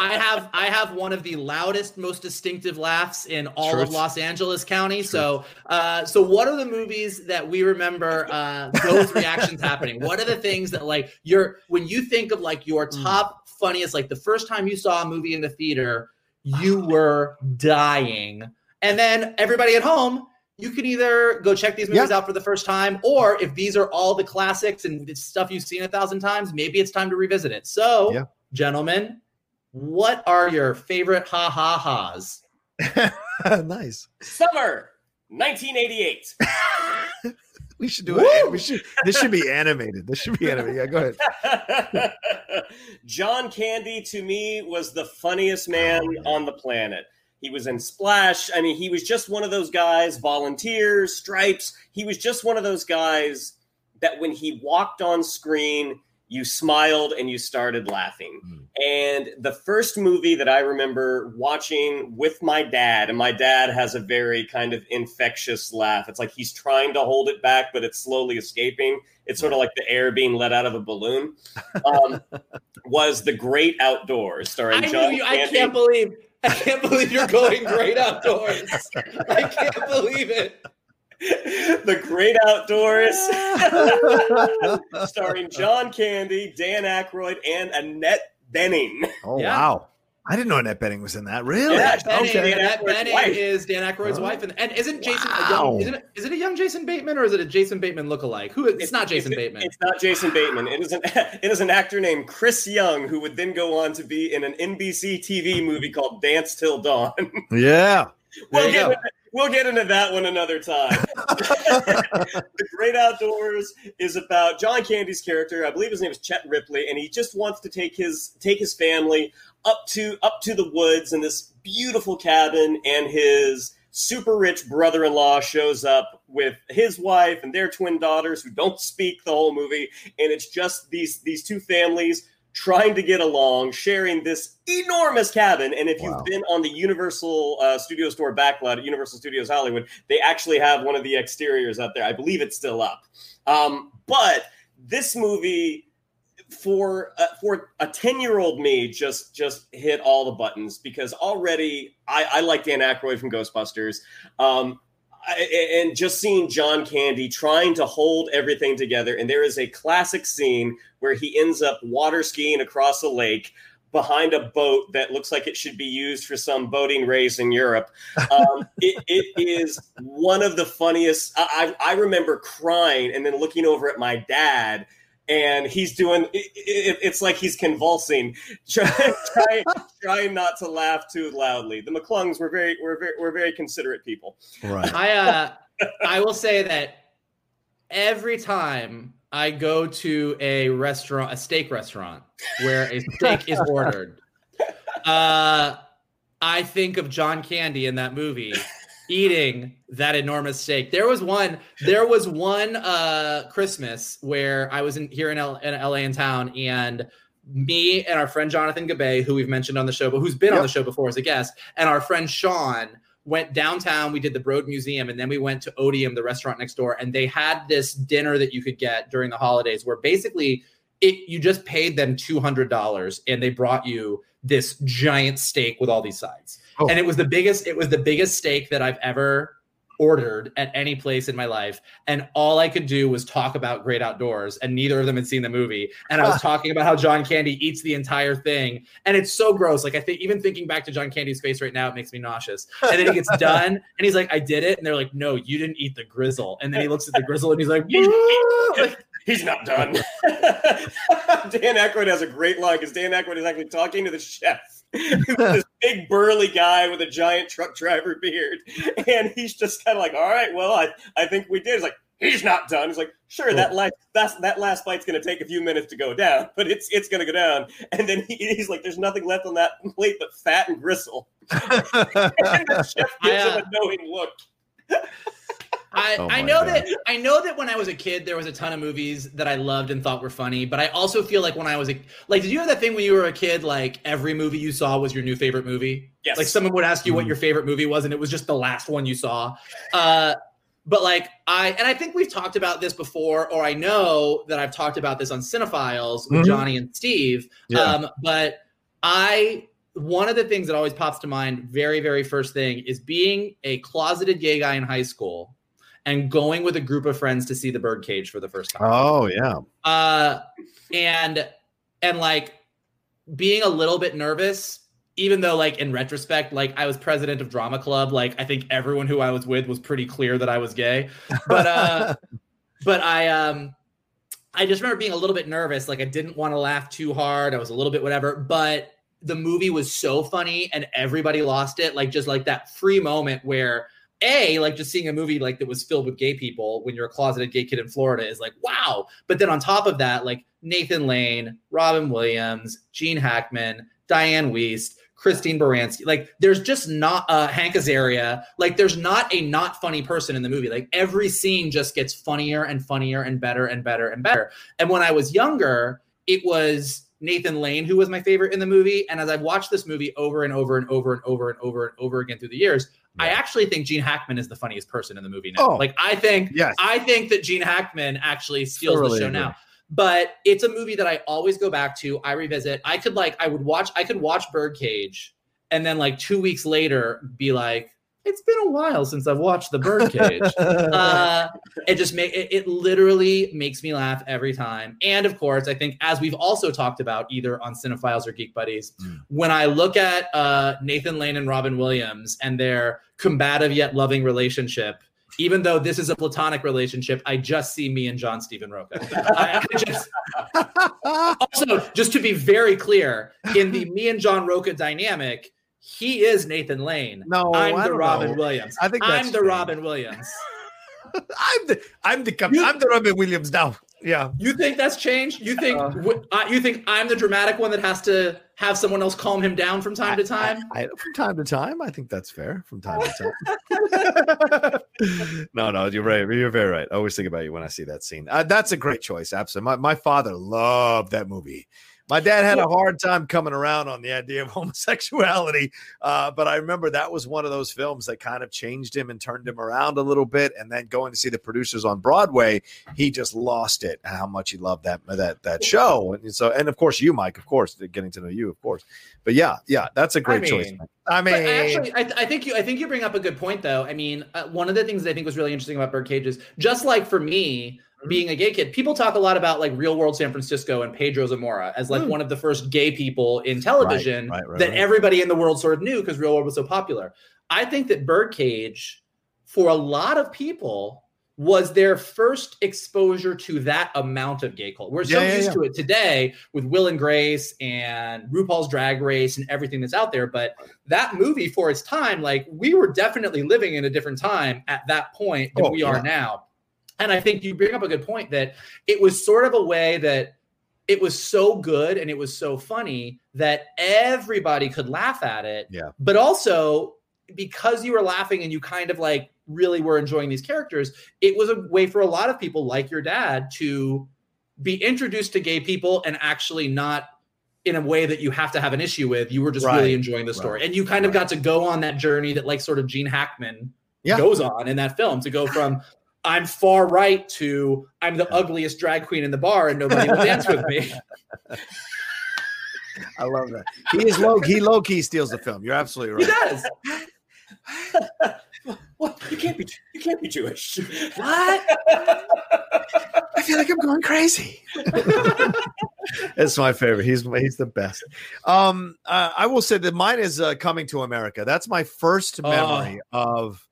I have I have one of the loudest, most distinctive laughs in all Truth. of Los Angeles County. So, uh, so what are the movies that we remember uh, those reactions happening? What are the things that like you're when you think of like your top funniest, like the first time you saw a movie in the theater, you were dying, and then everybody at home. You can either go check these movies out for the first time, or if these are all the classics and it's stuff you've seen a thousand times, maybe it's time to revisit it. So, Yeah. gentlemen, what are your favorite ha ha ha's? nice. Summer 1988. We should do it. We should. This should be animated. This should be animated. Yeah, go ahead. John Candy to me was the funniest man Oh, yeah. on the planet. He was in Splash. I mean, he was just one of those guys, volunteers, stripes. He was just one of those guys that when he walked on screen, you smiled and you started laughing. Mm. And the first movie that I remember watching with my dad, and my dad has a very kind of infectious laugh. It's like he's trying to hold it back, but it's slowly escaping. It's sort of like the air being let out of a balloon. Um, was The Great Outdoors, starring I John you. I can't believe. I can't believe you're going great outdoors. I can't believe it. the Great Outdoors, starring John Candy, Dan Aykroyd, and Annette Bening. Oh Yeah. wow! I didn't know Annette Bening was in that. Really? Yeah, Annette Bening, okay. Annette Bening wife. is Dan Aykroyd's Oh. wife, and, and isn't Jason a young? Isn't it, is it a young Jason Bateman or is it a Jason Bateman lookalike? Who? It's, not Jason it's, Bateman. It's not Jason Bateman. It is an it is an actor named Chris Young who would then go on to be in an NBC TV movie called Dance Till Dawn. Yeah. we'll get into, we'll get into that one another time. the Great Outdoors is about John Candy's character. I believe his name is Chet Ripley, and he just wants to take his take his family up to up to the woods in this beautiful cabin, and his super rich brother-in-law shows up with his wife and their twin daughters who don't speak the whole movie, and it's just these these two families trying to get along, sharing this enormous cabin. And if Wow. you've been on the Universal uh, Studio Store backlot at Universal Studios Hollywood, they actually have one of the exteriors up there. I believe it's still up. Um, but this movie for uh, for a 10 year old me just just hit all the buttons because already I, I like Dan Aykroyd from Ghostbusters. Um, and just seeing John Candy trying to hold everything together. And there is a classic scene where he ends up water skiing across a lake behind a boat that looks like it should be used for some boating race in Europe. Um, it, it is one of the funniest. I, I remember crying and then looking over at my dad and he's doing it, it, it's like he's convulsing. Trying, trying, trying not to laugh too loudly. The mcclungs were very were very were very considerate people. Right. I uh I will say that every time I go to a restaurant, a steak restaurant, where a steak is ordered, uh, I think of John Candy in that movie eating that enormous steak. There was one. There was one uh, Christmas where I was in here in, L- in LA in town, and me and our friend Jonathan Gabay, who we've mentioned on the show, but who's been on the show before as a guest, and our friend Sean went downtown. We did the Broad Museum, and then we went to Otium, the restaurant next door, and they had this dinner that you could get during the holidays, where basically it you just paid them two hundred dollars, and they brought you this giant steak with all these sides, Oh. and it was the biggest. It was the biggest steak that I've ever ordered at any place in my life. And all i could do was talk about great outdoors and neither of them had seen the movie. And i was ah. talking about how john candy eats the entire thing. And it's so gross. Like i think even thinking back to john candy's face right now it makes me nauseous. And then he gets done and he's like i did it. And they're like no you didn't eat the grizzle. And then he looks at the grizzle and he's like, like he's not done. Dan Aykroyd has a great line because dan Aykroyd is actually talking to the chef this big burly guy with a giant truck driver beard. And he's just kind of like all right well i i think we did. It's like he's not done. He's like sure that last that's, that last bite's going to take a few minutes to go down but it's it's going to go down. And then he, he's like there's nothing left on that plate but fat and gristle. And the chef gives I, uh, him a knowing look I, Oh I know God. that I know that when I was a kid there was a ton of movies that I loved and thought were funny, but I also feel like when I was a like did you have that thing when you were a kid like every movie you saw was your new favorite movie? yes Like someone would ask you what Mhm. your favorite movie was and it was just the last one you saw. Uh but like I and I think we've talked about this before or I know that I've talked about this on Cinephiles with Mhm. Johnny and Steve. Yeah. Um but I one of the things that always pops to mind very very first thing is being a closeted gay guy in high school and going with a group of friends to see the birdcage for the first time oh yeah. uh and and like being a little bit nervous even though like in retrospect like i was president of drama club like i think everyone who i was with was pretty clear that i was gay but uh but i um i just remember being a little bit nervous like i didn't want to laugh too hard i was a little bit whatever but the movie was so funny and everybody lost it like just like that free moment where a like just seeing a movie like that was filled with gay people when you're a closeted gay kid in Florida is like wow. But then on top of that, like Nathan Lane, Robin Williams, Gene Hackman, Dianne Wiest, Christine Baranski, like there's just not uh, Hank Azaria. Like there's not a not funny person in the movie. Like every scene just gets funnier and funnier and better and better and better. And when I was younger, it was Nathan Lane who was my favorite in the movie. And as I've watched this movie over and over and over and over and over and over again through the years, I actually think Gene Hackman is the funniest person in the movie now. Oh. like I think Yes. I think that Gene Hackman actually steals Thoroughly the show agree. now. But it's a movie that I always go back to. I revisit. I could like I would watch I could watch Birdcage and then like 2 weeks later be like it's been a while since I've watched the Birdcage. uh, it just make it, it literally makes me laugh every time. And of course, I think as we've also talked about either on Cinephiles or Geek Buddies, Mm. when I look at uh, Nathan Lane and Robin Williams and their combative yet loving relationship. Even though this is a platonic relationship, I just see me and John Stephen Rocha. I, I just, also, just to be very clear, in the me and John Rocha dynamic, he is Nathan Lane. No, I'm the Robin know. Williams. I think I'm the fair. Robin Williams. I'm the I'm the cap- You- I'm the Robin Williams now. Yeah. You think that's changed? You think Uh. wh- uh, you think I'm the dramatic one that has to have someone else calm him down from time to time? I, I- from time to time, I think that's fair. From time to time. no, no, you're right. You're very right. I always think about you when I see that scene. Uh, that's a great choice. Absolutely. My, my father loved that movie My dad had a hard time coming around on the idea of homosexuality, uh, but I remember that was one of those films that kind of changed him and turned him around a little bit. And then going to see the producers on Broadway, he just lost it. How much he loved that that that show, and so and of course you, Mike, of course, getting to know you, of course. But yeah, yeah, that's a great I mean, choice. I mean, actually, I, I, think you, I think you bring up a good point, though. I mean, uh, one of the things that I think was really interesting about Birdcage is just like for me. Being a gay kid, people talk a lot about like real world San Francisco and Pedro Zamora as like mm. one of the first gay people in television right, right, right, that everybody in the world sort of knew because real world was so popular. I think that Birdcage, for a lot of people, was their first exposure to that amount of gay culture. We're so yeah, used yeah. to it today with Will and Grace and RuPaul's Drag Race and everything that's out there. But that movie, for its time, like we were definitely living in a different time at that point than oh, we are now. And I think you bring up a good point that it was sort of a way that it was so good and it was so funny that everybody could laugh at it. Yeah. But also because you were laughing and you kind of like really were enjoying these characters, it was a way for a lot of people like your dad to be introduced to gay people and actually not in a way that you have to have an issue with. You were just right. really enjoying the story. Right. And you kind of got to go on that journey that like sort of Gene Hackman yeah. goes on in that film to go from I'm far right to I'm the ugliest drag queen in the bar and nobody will dance with me. I love that. He is low. He low key steals the film. You're absolutely right. He does. What? You can't be. You can't be Jewish. What? I feel like I'm going crazy. it's my favorite. He's he's the best. Um, uh, I will say that mine is uh, coming to America. That's my first oh. memory oh. of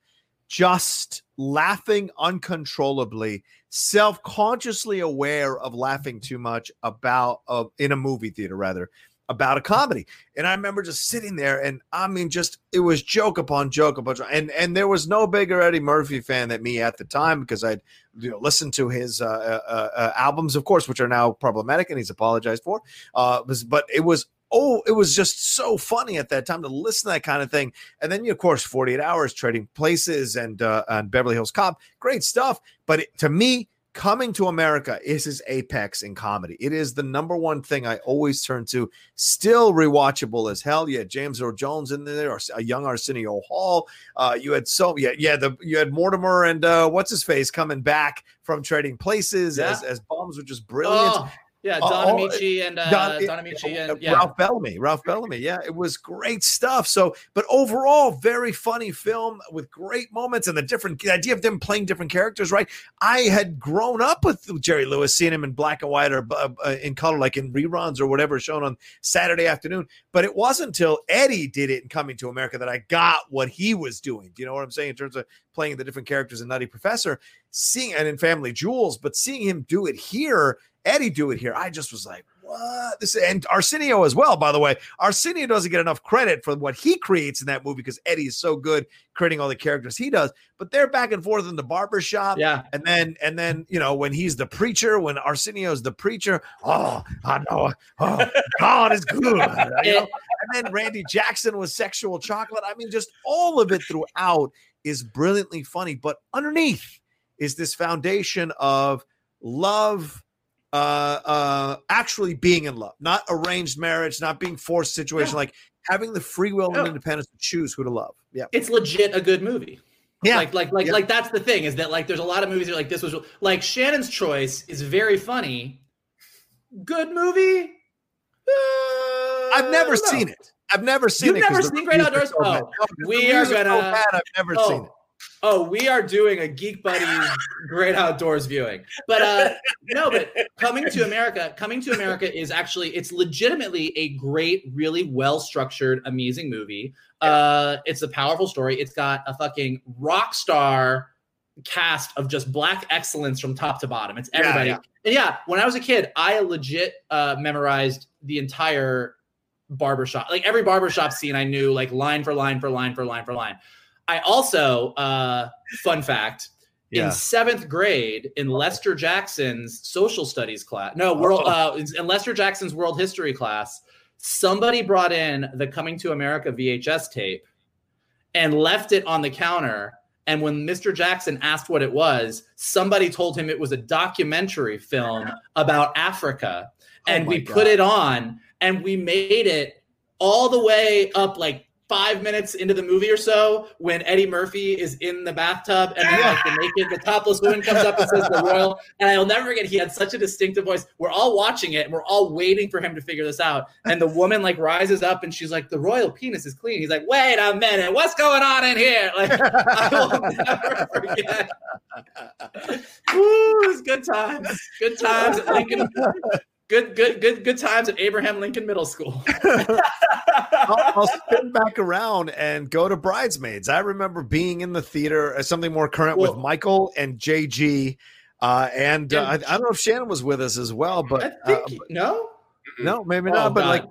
just laughing uncontrollably, self consciously aware of laughing too much about uh, in a movie theater rather about a comedy. And I remember just sitting there and I mean just it was joke upon joke upon joke. And and there was no bigger Eddie Murphy fan than me at the time because I'd you know listened to his uh, uh, uh, albums of course which are now problematic and he's apologized for. Uh but it was oh, it was just so funny at that time to listen to that kind of thing. And then, of course, 48 Hours, Trading Places, and uh, and Beverly Hills Cop, great stuff. But it, to me, Coming to America is his apex in comedy. It is the number one thing I always turn to. Still rewatchable as hell. You had James Earl Jones in there, or a young Arsenio Hall. Uh, you had so yeah, yeah. The you had Mortimer and uh, what's his face coming back from Trading Places yeah. as as bombs, which is brilliant. Oh, yeah, uh, Don Ameche and uh, Don, Don Ameche and yeah. Ralph Bellamy. Ralph Bellamy. Yeah, it was great stuff. So, but overall, very funny film with great moments and the different the idea of them playing different characters. Right, I had grown up with Jerry Lewis, seeing him in black and white or uh, uh, in color, like in reruns or whatever, shown on Saturday afternoon. But it wasn't until Eddie did it in Coming to America that I got what he was doing. Do you know what I'm saying in terms of playing the different characters in Nutty Professor, seeing and in Family Jewels, but seeing him do it here Eddie do it here. I just was like, what? This and Arsenio as well, by the way. Arsenio doesn't get enough credit for what he creates in that movie because Eddie is so good creating all the characters he does. But they're back and forth in the barber shop. Yeah. And then and then you know when he's the preacher, when Arsenio's the preacher, oh, I know. Oh, God is good. You know? And then Randy Jackson was sexual chocolate. I mean, just all of it throughout is brilliantly funny. But underneath is this foundation of love uh, uh, actually being in love, not arranged marriage, not being forced situation, yeah. like having the free will and independence to choose who to love. Yeah, it's legit a good movie. Yeah, like like like yeah. like that's the thing is that like there's a lot of movies that like this was like Shannon's Choice is very funny. Good movie. Uh, I've never seen it. I've never seen it. You've. Never seen Great Outdoors. oh, we are gonna. So bad, I've never oh, seen it oh, we are doing a Geek Buddy Great Outdoors viewing. But uh, no, but Coming to America, Coming to America is actually it's legitimately a great, really well structured, amazing movie. Uh, it's a powerful story. It's got a fucking rock star cast of just black excellence from top to bottom. It's everybody. Yeah, yeah. And yeah, when I was a kid, I legit uh, memorized the entire barbershop. Like every barbershop scene I knew like line for line for line for line for line. I also, uh, fun fact, yeah. in seventh grade in Lester Jackson's social studies class, no, world, oh. uh, in Lester Jackson's world history class, somebody brought in the Coming to America VHS tape and left it on the counter. And when Mr. Jackson asked what it was, somebody told him it was a documentary film about Africa. And Oh we my put it on and we made it all the way up like five minutes into the movie or so when Eddie Murphy is in the bathtub and then, like the naked, the topless woman comes up and says the royal. And I'll never forget, he had such a distinctive voice. We're all watching it and we're all waiting for him to figure this out. And the woman like rises up and she's like, the royal penis is clean. He's like, wait a minute, what's going on in here? Like, I will never forget. Ooh, it's good times. Good times at Lincoln. Good, good, good, good times at Abraham Lincoln Middle School. I'll, I'll spin back around and go to Bridesmaids. I remember being in the theater as something more current with Michael and JG. Uh, and uh, I, I don't know if Shannon was with us as well, I but think uh, he- no. no, maybe Oh, not. But God. like,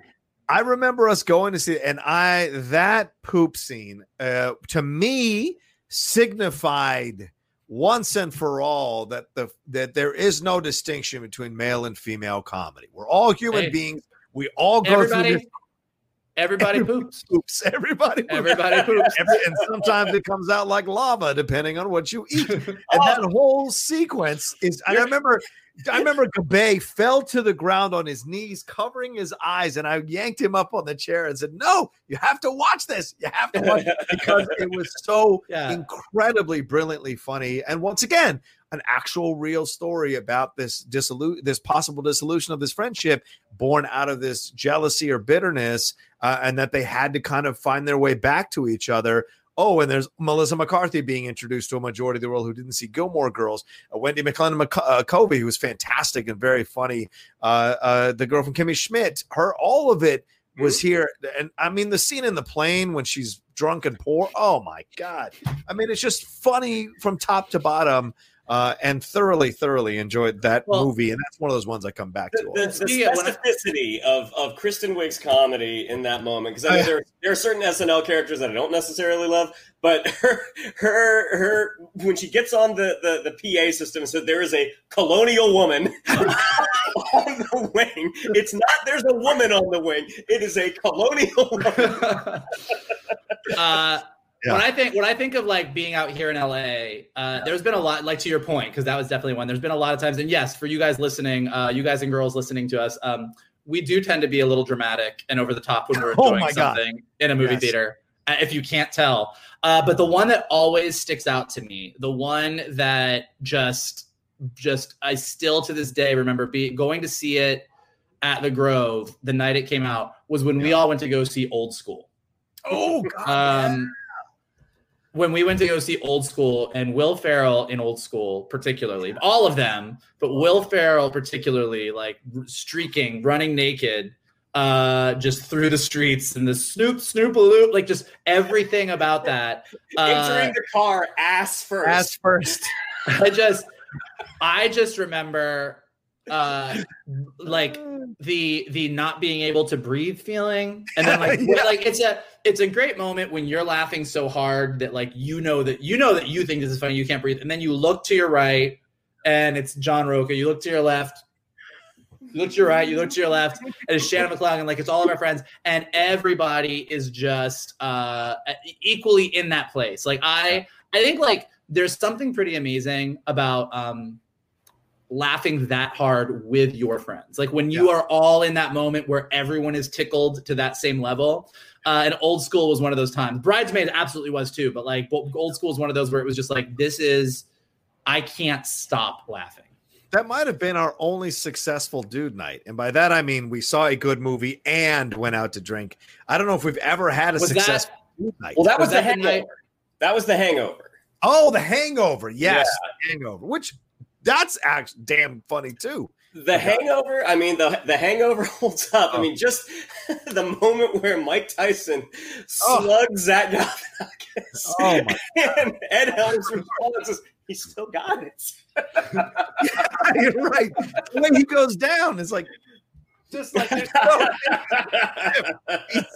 I remember us going to see, and I that poop scene uh, to me signified once and for all that the that there is no distinction between male and female comedy. We're all human Hey. beings. We all go through everybody, this everybody poops. poops. Everybody, poops. Everybody poops. Every, and sometimes it comes out like lava, depending on what you eat. And that oh. whole sequence is. I remember, I remember Gabe fell to the ground on his knees, covering his eyes, and I yanked him up on the chair and said, "No, you have to watch this. You have to watch it because it was so Yeah. incredibly brilliantly funny." And once again, an actual real story about this dissolu- this possible dissolution of this friendship born out of this jealousy or bitterness uh, and that they had to kind of find their way back to each other oh and there's melissa mccarthy being introduced to a majority of the world who didn't see gilmore girls. Uh, wendy mcclellan Mc- uh, who was fantastic and very funny. Uh, uh, the girl from kimmy schmidt her all of it was here. And i mean the scene in the plane when she's drunk and poor oh my god. I mean it's just funny from top to bottom uh, and thoroughly, thoroughly enjoyed that Well- movie, and that's one of those ones I come back to. the, the, the Speaking of- when I- specificity of, of Kristen Wiig's comedy in that moment because I know there, there are certain SNL characters that I don't necessarily love, but her her her when she gets on the, the, the PA system, so there is a colonial woman on the wing. It's not there's a woman on the wing; it is a colonial woman. uh, Yeah. When I think when I think of like being out here in LA, uh, there's been a lot. Like to your point, because that was definitely one. There's been a lot of times, and yes, for you guys listening, uh, you guys and girls listening to us, um, we do tend to be a little dramatic and over the top when we're Oh enjoying my God. something in a movie Yes. theater. uh, If you can't tell, uh, but the one that always sticks out to me, the one that just just I still to this day remember be going to see it at the Grove the night it came out was when we all went to go see Old School. Oh God! Um, when we went to go see Old School and Will Ferrell in Old School, particularly, all of them, but Will Ferrell particularly, like streaking, running naked, uh, just through the streets and the snoop snoop loop, like just everything about that. Uh, Entering the car ass first. Ass first. I just, I just remember, uh, like the the not being able to breathe feeling and then like Yeah. like it's a it's a great moment when you're laughing so hard that like you know that you know that you think this is funny you can't breathe. And then you look to your right and it's John Rocha. You look to your left you look to your right you look to your left and it's Shannon and like it's all of our friends. And everybody is just uh equally in that place. Like I I think like there's something pretty amazing about um laughing that hard with your friends. Like when you are all in that moment where everyone is tickled to that same level. Uh, and old school was one of those times. Bridesmaids absolutely was too, but like bo- old school is one of those where it was just like, this is, I can't stop laughing. That might have been our only successful dude night. And by that, I mean we saw a good movie and went out to drink. I don't know if we've ever had a Was that- successful dude night. well, that was, Was the that hangover. night- That was the hangover. oh, The Hangover. Yes, The Hangover, which that's actually damn funny too. The Hangover. I mean, the the Hangover holds up. I Oh. mean, just the moment where Mike Tyson Oh. slugs Zach Galifianakis, Oh, my and Ed Helms response is, "He still got it." You're right. The way he goes down is like Just like, he's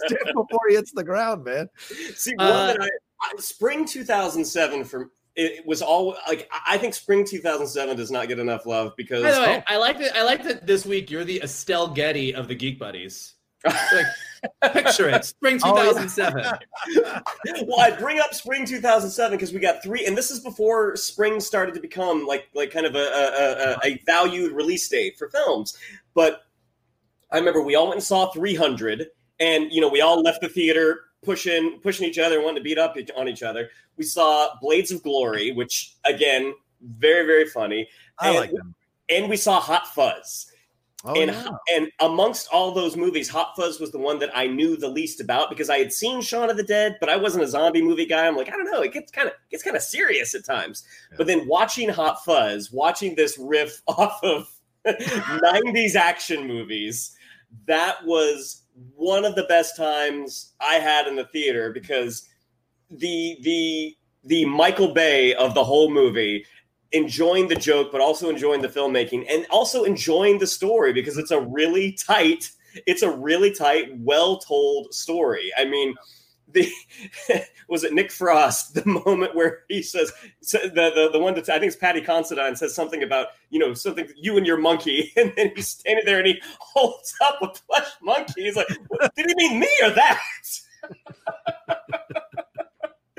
stiff before he hits the ground, man. See, one Uh, that I, I spring 2007 for it was all like I think spring 2007 does not get enough love because by the way, oh. I like that. I like that this week you're the Estelle Getty of the Geek Buddies. like, picture it, spring 2007. Oh, yeah. well, I bring up spring 2007 because we got three, and this is before spring started to become like like kind of a, a, a, a valued release date for films. But I remember we all went and saw 300, and you know we all left the theater pushing pushing each other wanting to beat up on each other. We saw Blades of Glory, which again, very very funny. I and, like them. And we saw Hot Fuzz. Oh, and yeah. and amongst all those movies, Hot Fuzz was the one that I knew the least about because I had seen Shaun of the Dead, but I wasn't a zombie movie guy. I'm like, I don't know, it gets kind of gets kind of serious at times. Yeah. But then watching Hot Fuzz, watching this riff off of 90s action movies, that was one of the best times I had in the theater because the the the Michael Bay of the whole movie enjoying the joke but also enjoying the filmmaking and also enjoying the story because it's a really tight it's a really tight well told story. I mean the was it nick frost the moment where he says the the, the one that i think it's paddy considine says something about you know something you and your monkey and then he's standing there and he holds up a plush monkey he's like did he mean me or that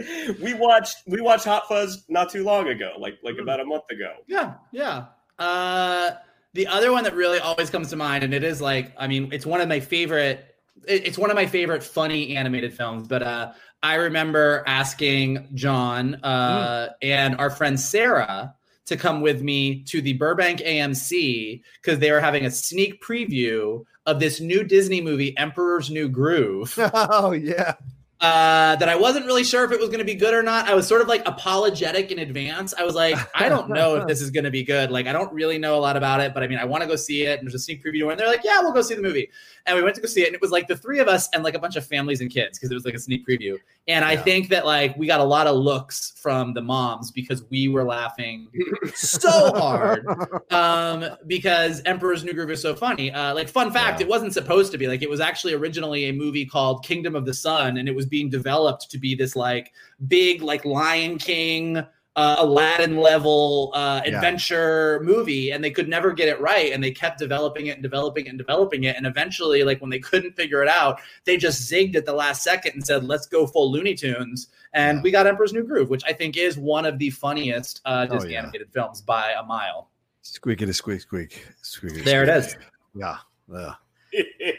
we watched we watched Hot Fuzz not too long ago, like like about a month ago. Yeah, yeah. Uh, the other one that really always comes to mind, and it is like, I mean, it's one of my favorite. It- It's one of my favorite funny animated films. But uh, I remember asking John uh, and our friend Sarah to come with me to the Burbank AMC because they were having a sneak preview of this new Disney movie, Emperor's New Groove. oh yeah. Uh, that I wasn't really sure if it was going to be good or not. I was sort of like apologetic in advance. I was like, I don't know if this is going to be good. Like, I don't really know a lot about it, but I mean, I want to go see it. And there's a sneak preview, and they're like, Yeah, we'll go see the movie. And we went to go see it, and it was like the three of us and like a bunch of families and kids because it was like a sneak preview. And I think that like we got a lot of looks from the moms because we were laughing so hard um, because Emperor's New Groove is so funny. Uh, like, fun fact, Yeah. it wasn't supposed to be. Like, it was actually originally a movie called Kingdom of the Sun, and it was being developed to be this like big, like Lion King, uh, Aladdin level uh, Yeah. adventure movie, and they could never get it right, and they kept developing it and developing it and developing it, and eventually, like when they couldn't figure it out, they just zigged at the last second and said, "Let's go full Looney Tunes." And Yeah. we got Emperor's New Groove, which I think is one of the funniest uh, Oh, Disney yeah. animated films by a mile. Squeaky to squeak squeak. Squeaky. There it is. Yeah. Yeah.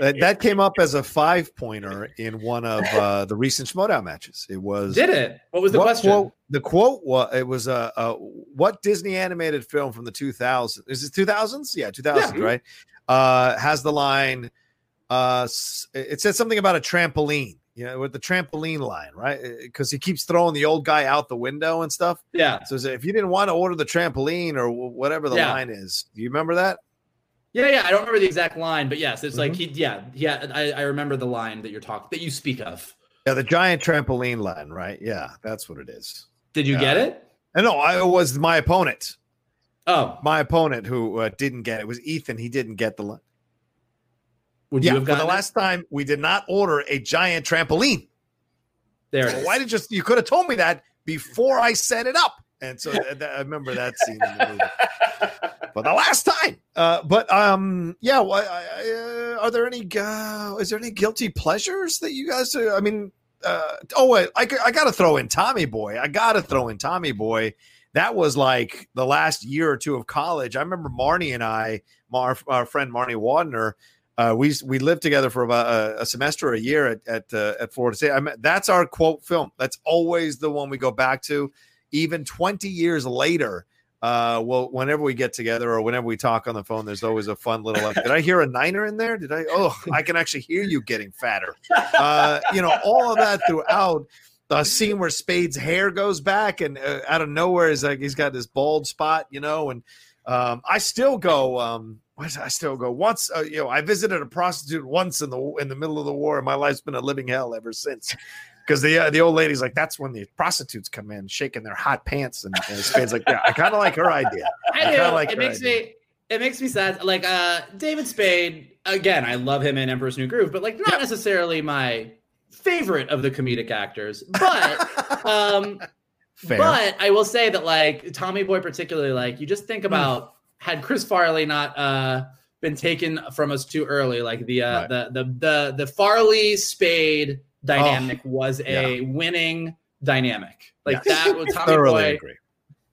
That, that came up as a five pointer in one of uh, the recent Schmoedown matches. It was Did it? What was the what question? Quote, the quote was it was a uh, uh, what Disney animated film from the 2000s? Is it 2000s? Yeah, 2000s, Yeah. right? Uh, has the line. Uh, it said something about a trampoline. You know, with the trampoline line, right? Because he keeps throwing the old guy out the window and stuff. Yeah. So if you didn't want to order the trampoline or whatever the Yeah. line is, do you remember that? Yeah, yeah. I don't remember the exact line, but yes, it's like Mhm. he. Yeah, yeah. I, I remember the line that you're talking that you speak of. Yeah, the giant trampoline line, right? Yeah, that's what it is. Did you Yeah. get it? And no, I it was my opponent. Oh, My opponent who uh, didn't get it. it was Ethan. He didn't get the line. would Yeah, you have for gotten the it? last time we did not order a giant trampoline. There it So is. why did you? You could have told me that before I set it up. And so th- th- I remember that scene in the movie for the last time. Uh, but um, yeah. Uh, are there any? Uh, is there any guilty pleasures that you guys? Uh, I mean, uh, oh wait, I, I got to throw in Tommy Boy. I got to throw in Tommy Boy. That was like the last year or two of college. I remember Marnie and I, Mar, our friend Marnie Wadner, uh, we we lived together for about a, a semester a year at at, uh, at Florida State. I mean, that's our quote film. That's always the one we go back to, even twenty years later. Uh, well, whenever we get together or whenever we talk on the phone, there's always a fun little. Did I hear a niner in there? Did I? Oh, I can actually hear you getting fatter. Uh, you know, all of that throughout the scene where Spade's hair goes back and uh, out of nowhere is like he's got this bald spot, you know, and um, I still go. Um, I still go once? Uh, you know, I visited a prostitute once in the in the middle of the war, and my life's been a living hell ever since. Because the uh, the old lady's like, that's when the prostitutes come in, shaking their hot pants, and, and Spade's like, yeah, I kind of like her idea. I I do. like it makes idea. me. It makes me sad. Like uh, David Spade. Again, I love him in Emperor's New Groove, but like not Yeah. necessarily my favorite of the comedic actors. But um, Fair. But I will say that like Tommy Boy particularly, like you just think about had Chris Farley not uh been taken from us too early. Like the uh, Right. the the the the Farley Spade dynamic oh, was a winning dynamic. Like Yes. that was Tommy Thoroughly Boy. agree.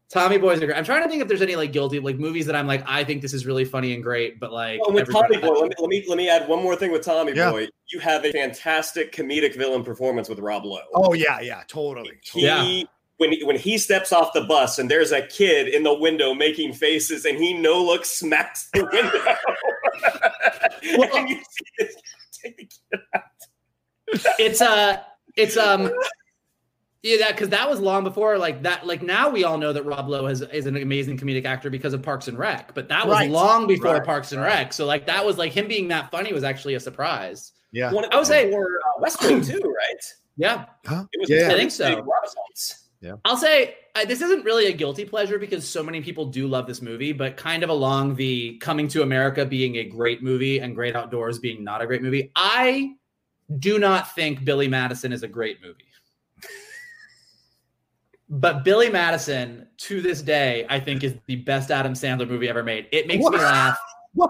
Tommy Boy's a great. I'm trying to think if there's any like guilty like movies that I'm like I think this is really funny and great, but like Oh, with Tommy Boy, let me, let me let me add one more thing with Tommy Yeah. Boy. You have a fantastic comedic villain performance with Rob Lowe. Oh yeah, yeah, totally. he Yeah. when he, when he steps off the bus and there's a kid in the window making faces and he no look smacks the window. and you see this take the kid out. It's uh it's um yeah that because that was long before like that like now we all know that rob lowe has, is an amazing comedic actor because of parks and rec but that was Right. long before Right. parks and rec so like that was like him being that funny was actually a surprise Yeah. One of I would say- for uh, West Wing too, right? yeah Huh? It was Yeah. I think so. yeah. I'll say I, this isn't really a guilty pleasure because so many people do love this movie but kind of along the coming to america being a great movie and great outdoors being not a great movie i do not think billy madison is a great movie But Billy Madison, to this day, I think is the best Adam Sandler movie ever made. It makes What? me laugh. What?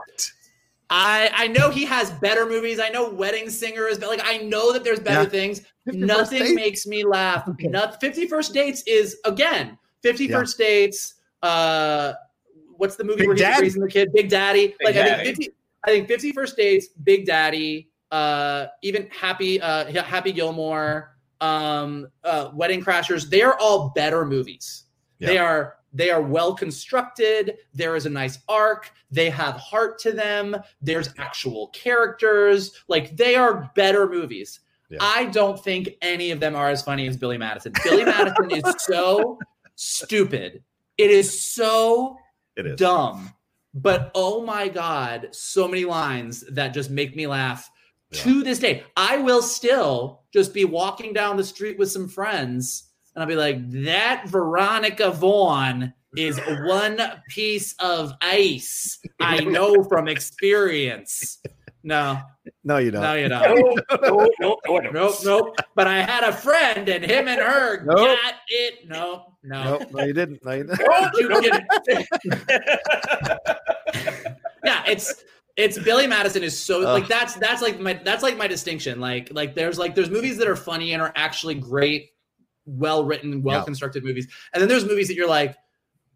I I know he has better movies. I know Wedding Singer is but like I know that there's better Yeah. things. Nothing Dates? makes me laugh. Okay. Not 50 First Dates is again 50 Yeah. First Dates. Uh, what's the movie Big where he's Daddy. raising the kid? Big Daddy. Big like I think 50. I think 50 First Dates, Big Daddy, uh, even Happy uh, Happy Gilmore, um, uh, Wedding Crashers. They are all better movies. They are they are well constructed. There is a nice arc. They have heart to them. There's actual characters. Like they are better movies. Yeah. I don't think any of them are as funny as Billy Madison. Billy Madison is so stupid. It is so It is. dumb. But oh my god, so many lines that just make me laugh Yeah. to this day. I will still just be walking down the street with some friends and I'll be like, that Veronica Vaughn is one piece of ice. I know from experience. No, No, you don't. no, you don't. no, no, no, no. Nope, nope. But I had a friend and him and her Nope. got it. No, no. Nope, no, you didn't. No, you didn't. You can- yeah, it's it's Billy Madison is so like that's that's like my that's like my distinction. Like like there's like there's movies that are funny and are actually great, well written, well constructed movies, and then there's movies that you're like,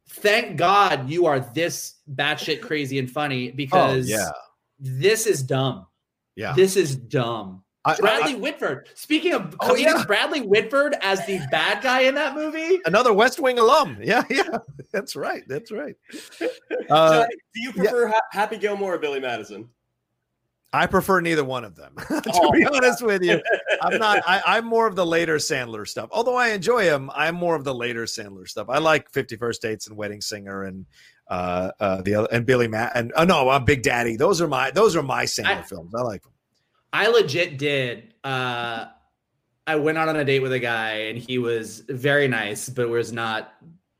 thank God you are this batshit crazy and funny Oh, because yeah. this is dumb. Yeah. This is dumb. I- I- Bradley Whitford. Speaking of Oh, yeah. Bradley Whitford as the bad guy in that movie. another West Wing alum. Yeah, yeah. That's right. That's right. Uh, Johnny, do you prefer Ha- Happy Gilmore or Billy Madison? I prefer neither one of them. to Oh. be honest with you, I'm not. I, I'm more of the later Sandler stuff. Although I enjoy him, I'm more of the later Sandler stuff. I like Fifty First Dates and Wedding Singer and uh, uh, the other and Billy Matt and oh no, I'm Big Daddy. Those are my those are my Sandler I- films. I like them. I legit did. Uh, I went out on a date with a guy and he was very nice, but was not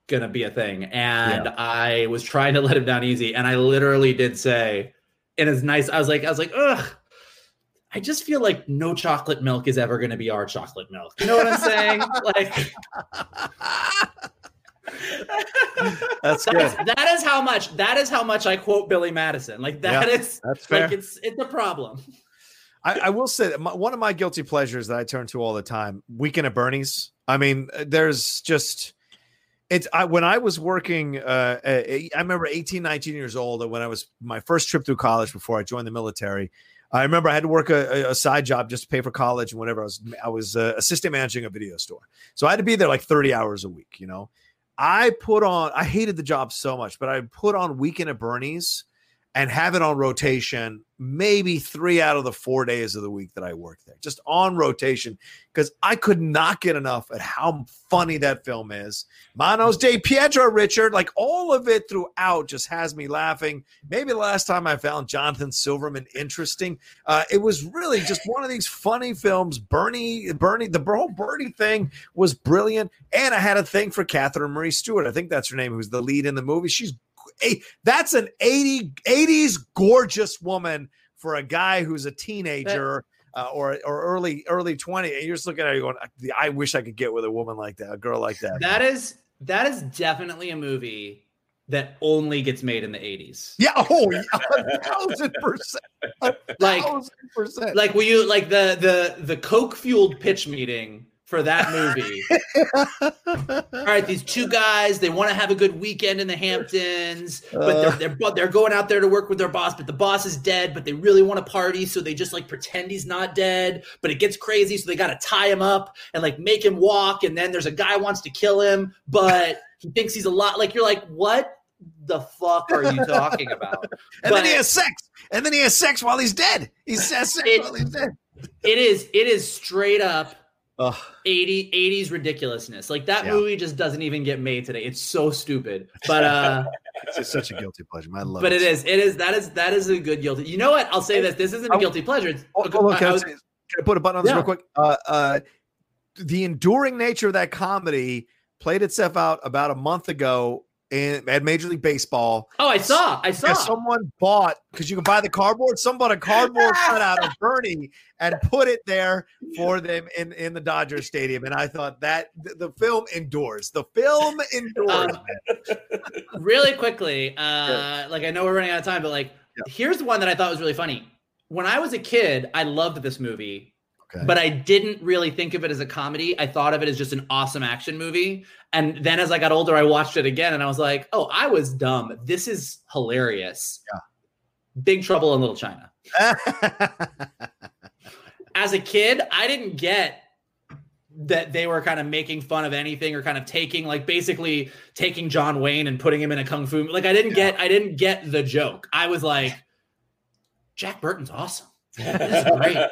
gonna be a thing. And I was trying to let him down easy. And I literally did say, and it's nice. I was like, I was like, ugh. I just feel like no chocolate milk is ever gonna be our chocolate milk. You know what I'm saying? like That's that good. is, that is how much that is how much I quote Billy Madison. Like that Yeah, is That's fair. like it's it's a problem. I, I will say that my, one of my guilty pleasures that I turn to all the time, Weekend at Bernie's. I mean, uh, there's just it's I, when I was working. Uh, I remember 18, 19 years old when I was my first trip through college before I joined the military. I remember I had to work a, a side job just to pay for college and whatever. I was I was uh, assistant managing a video store, so I had to be there like thirty hours a week. You know, I put on. I hated the job so much, but I put on Weekend at Bernie's and have it on rotation maybe three out of the four days of the week that I work there, just on rotation, because I could not get enough at how funny that film is. Manos de Pietro, Richard, like all of it throughout just has me laughing. Maybe the last time I found Jonathan Silverman interesting, uh, it was really just one of these funny films. Bernie, Bernie, the whole Bernie thing was brilliant, and I had a thing for Catherine Mary Stewart. I think that's her name, who's the lead in the movie. She's that's an 80 80s gorgeous woman for a guy who's a teenager uh, or or early early 20 and you're just looking at her going i wish i could get with a woman like that a girl like that That is that is definitely a movie that only gets made in the 80s. Yeah, oh, yeah, a thousand percent. A Like- thousand percent. Like will you like the the the coke fueled pitch meeting for that movie? All right, these two guys, they want to have a good weekend in the Hamptons, but Uh. they're, they're they're going out there to work with their boss, but the boss is dead, but they really want to party, so they just like pretend he's not dead, but it gets crazy, so they got to tie him up and like make him walk, and then there's a guy wants to kill him, but he thinks he's a lot. Like you're like, what the fuck are you talking about? and then he has sex. And then he has sex while he's dead. He has sex It- while he's dead. It is it is straight up Ugh. 80 80s ridiculousness. Like that Yeah. movie just doesn't even get made today. It's so stupid. But uh It's such a guilty pleasure. I love but it. it is it is that is that is a good guilty. You know what? I'll say this. This isn't a Oh, guilty pleasure. It's Oh, a good- hold on, can, I I, was- can I put a button on this Yeah. real quick? Uh, uh, the enduring nature of that comedy played itself out about a month ago in at Major League Baseball. oh, I saw. I saw. Someone bought because you can buy the cardboard. Someone bought a cardboard cutout of Bernie and put it there for them in in the Dodger Stadium. And I thought that the, the film endures. The film endures. Um, really quickly, uh, like I know we're running out of time, but like Yeah. here's one that I thought was really funny. When I was a kid, I loved this movie. Okay. But I didn't really think of it as a comedy. I thought of it as just an awesome action movie. And then as I got older, I watched it again and I was like, oh, I was dumb. This is hilarious. Yeah. Big Trouble in Little China. As a kid, I didn't get that they were kind of making fun of anything or kind of taking like basically taking John Wayne and putting him in a kung fu like I didn't get I didn't get the joke. I was like Jack Burton's awesome. This is great.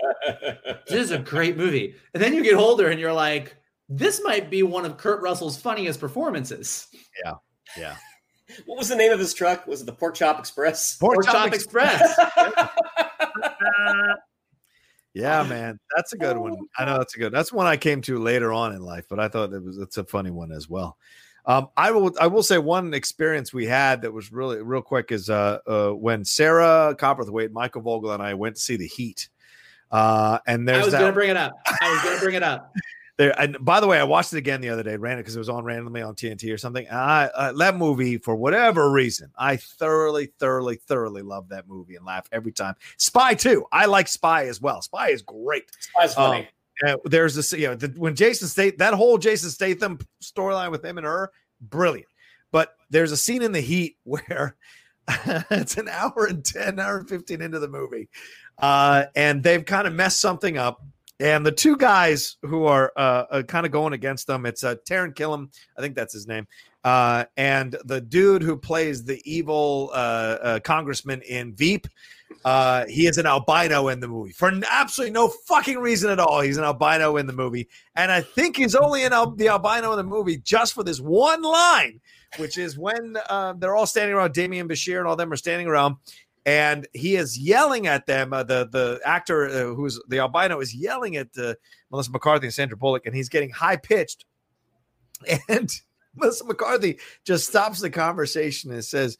This is a great movie. And then you get older and you're like this might be one of Kurt Russell's funniest performances. yeah. Yeah. what was the name of his truck? Was it the Pork Chop Express? Pork Pork Chop Chop Express. Yeah, man, that's a good one. I know that's a good. That's one I came to later on in life, but I thought it was it's a funny one as well. Um, I will I will say one experience we had that was really real quick is uh, uh when Sarah Copperthwaite, Michael Vogel, and I went to see the Heat. Uh, and there's I was that gonna bring it up. I was gonna bring it up. There. And by the way, I watched it again the other day, ran it because it was on randomly on TNT or something. And I uh, that movie for whatever reason, I thoroughly, thoroughly, thoroughly love that movie and laugh every time. Spy too. I like Spy as well. Spy is great. That's funny. Uh, there's this, you know, the, when Jason State that whole Jason Statham storyline with him and her, brilliant. But there's a scene in the Heat where it's an hour and 10, hour and 15 into the movie, uh, and they've kind of messed something up. And the two guys who are uh, uh, kind of going against them, it's uh, Taran Killam, I think that's his name, uh, and the dude who plays the evil uh, uh, congressman in Veep. Uh, he is an albino in the movie for absolutely no fucking reason at all. He's an albino in the movie, and I think he's only in al- the albino in the movie just for this one line, which is when uh, they're all standing around. Demián Bichir and all them are standing around, and he is yelling at them. Uh, the the actor uh, who's the albino is yelling at uh, Melissa McCarthy and Sandra Bullock, and he's getting high pitched, and. Melissa McCarthy just stops the conversation and says,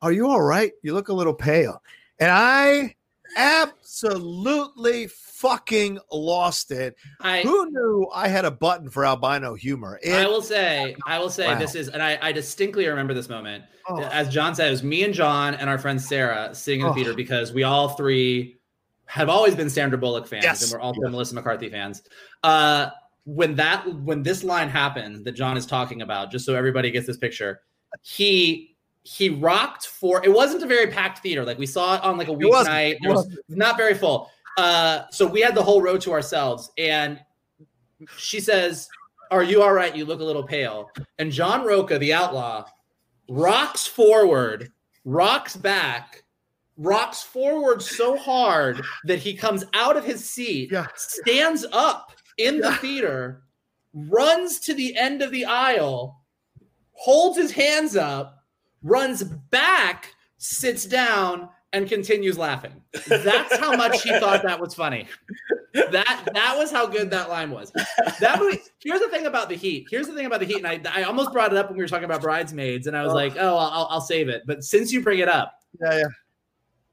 Are you all right? You look a little pale. And I absolutely fucking lost it. I Who knew I had a button for albino humor? It- I will say, I will say Wow. this is, and I, I distinctly remember this moment. oh, As John said, it was me and John and our friend Sarah sitting in the Oh. theater because we all three have always been Sandra Bullock fans Yes. and we're all. Melissa McCarthy fans. Uh, when that when this line happened that John is talking about, just so everybody gets this picture, he he rocked for it wasn't a very packed theater. Like we saw it on like a weeknight. It was not very full. Uh, so we had the whole row to ourselves, and she says, "Are you all right? You look a little pale." And John Rocha, the outlaw, rocks forward, rocks back, rocks forward so hard that he comes out of his seat, Yeah. stands up in the theater, runs to the end of the aisle, holds his hands up, runs back, sits down, and continues laughing. That's how much he thought that was funny. That that was how good that line was. That movie. Here's the thing about the Heat. Here's the thing about the Heat, and I, I almost brought it up when we were talking about Bridesmaids, and I was Oh. like, oh, I'll, I'll save it. But since you bring it up, yeah, yeah.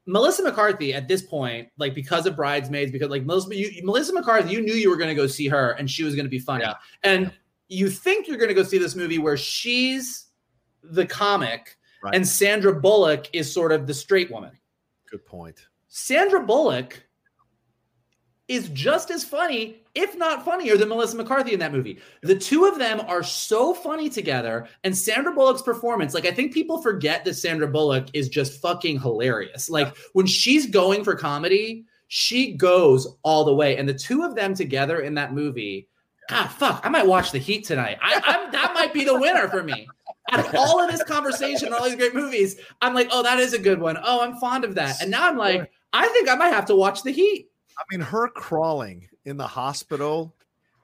Melissa McCarthy at this point, like because of Bridesmaids, because like Melissa, you, Melissa McCarthy, you knew you were going to go see her, and she was going to be funny, Yeah. and you think you're going to go see this movie where she's the comic, right. and Sandra Bullock is sort of the straight woman. Good point. Sandra Bullock is just as funny, if not funnier, than Melissa McCarthy in that movie. The two of them are so funny together, and Sandra Bullock's performance, like I think people forget that Sandra Bullock is just fucking hilarious. Like when she's going for comedy, she goes all the way, and the two of them together in that movie. God, fuck! I might watch The Heat tonight. I, I'm, that might be the winner for me. Out of all of this conversation, all these great movies, I'm like, oh, that is a good one. Oh, I'm fond of that. And now I'm like, I think I might have to watch The Heat. I mean, her crawling in the hospital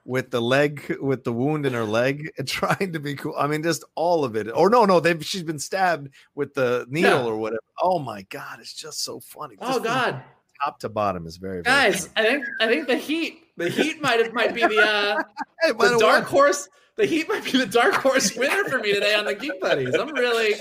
with the leg, with the wound in her leg, and trying to be cool. I mean, just all of it. Or no, no, they've she's been stabbed with the needle yeah. or whatever. Oh my god, it's just so funny. Oh, just oh god, top to bottom is very, very guys. Funny. I think I think the Heat, the Heat might have might be the uh the dark horse the Heat might be the dark horse winner for me today on the Geek Buddies. I'm really,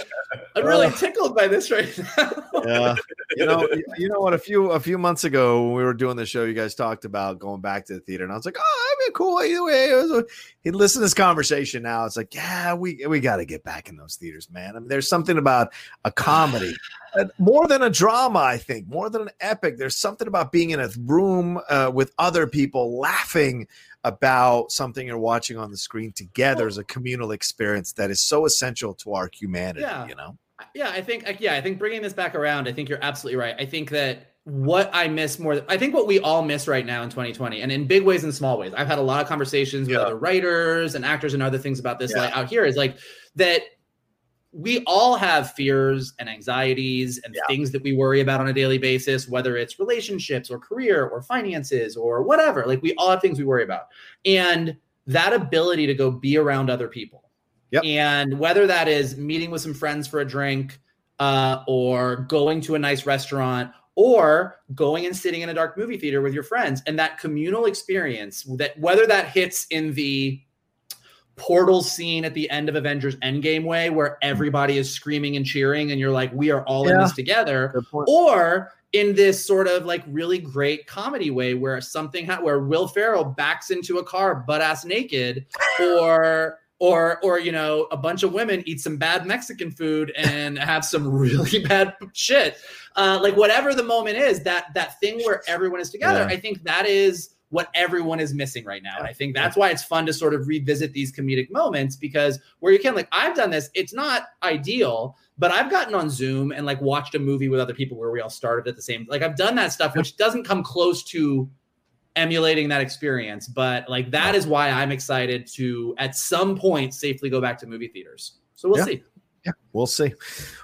I'm really tickled by this right now. yeah, you know, you know what? A few a few months ago when we were doing the show, you guys talked about going back to the theater, and I was like, oh, that'd be cool. Either way, he listened to this conversation. Now it's like, yeah, we we got to get back in those theaters, man. I mean, there's something about a comedy. more than a drama, I think, more than an epic. There's something about being in a room uh, with other people laughing about something you're watching on the screen together as a communal experience that is so essential to our humanity yeah. you know yeah i think yeah i think bringing this back around i think you're absolutely right i think that what i miss more i think what we all miss right now in 2020 and in big ways and small ways i've had a lot of conversations yeah. with other writers and actors and other things about this yeah. like out here is like that we all have fears and anxieties and yeah. things that we worry about on a daily basis, whether it's relationships or career or finances or whatever. Like we all have things we worry about. And that ability to go be around other people. Yep. And whether that is meeting with some friends for a drink uh, or going to a nice restaurant or going and sitting in a dark movie theater with your friends and that communal experience that whether that hits in the portal scene at the end of Avengers Endgame way where everybody is screaming and cheering and you're like we are all yeah. in this together or in this sort of like really great comedy way where something ha- where Will Ferrell backs into a car butt ass naked or or or you know a bunch of women eat some bad Mexican food and have some really bad shit uh, like whatever the moment is that that thing where everyone is together yeah. I think that is what everyone is missing right now. And I think that's why it's fun to sort of revisit these comedic moments because where you can, like, I've done this, it's not ideal, but I've gotten on Zoom and like watched a movie with other people where we all started at the same, like, I've done that stuff, which doesn't come close to emulating that experience. But like, that is why I'm excited to at some point safely go back to movie theaters. So we'll yeah. see. Yeah, we'll see.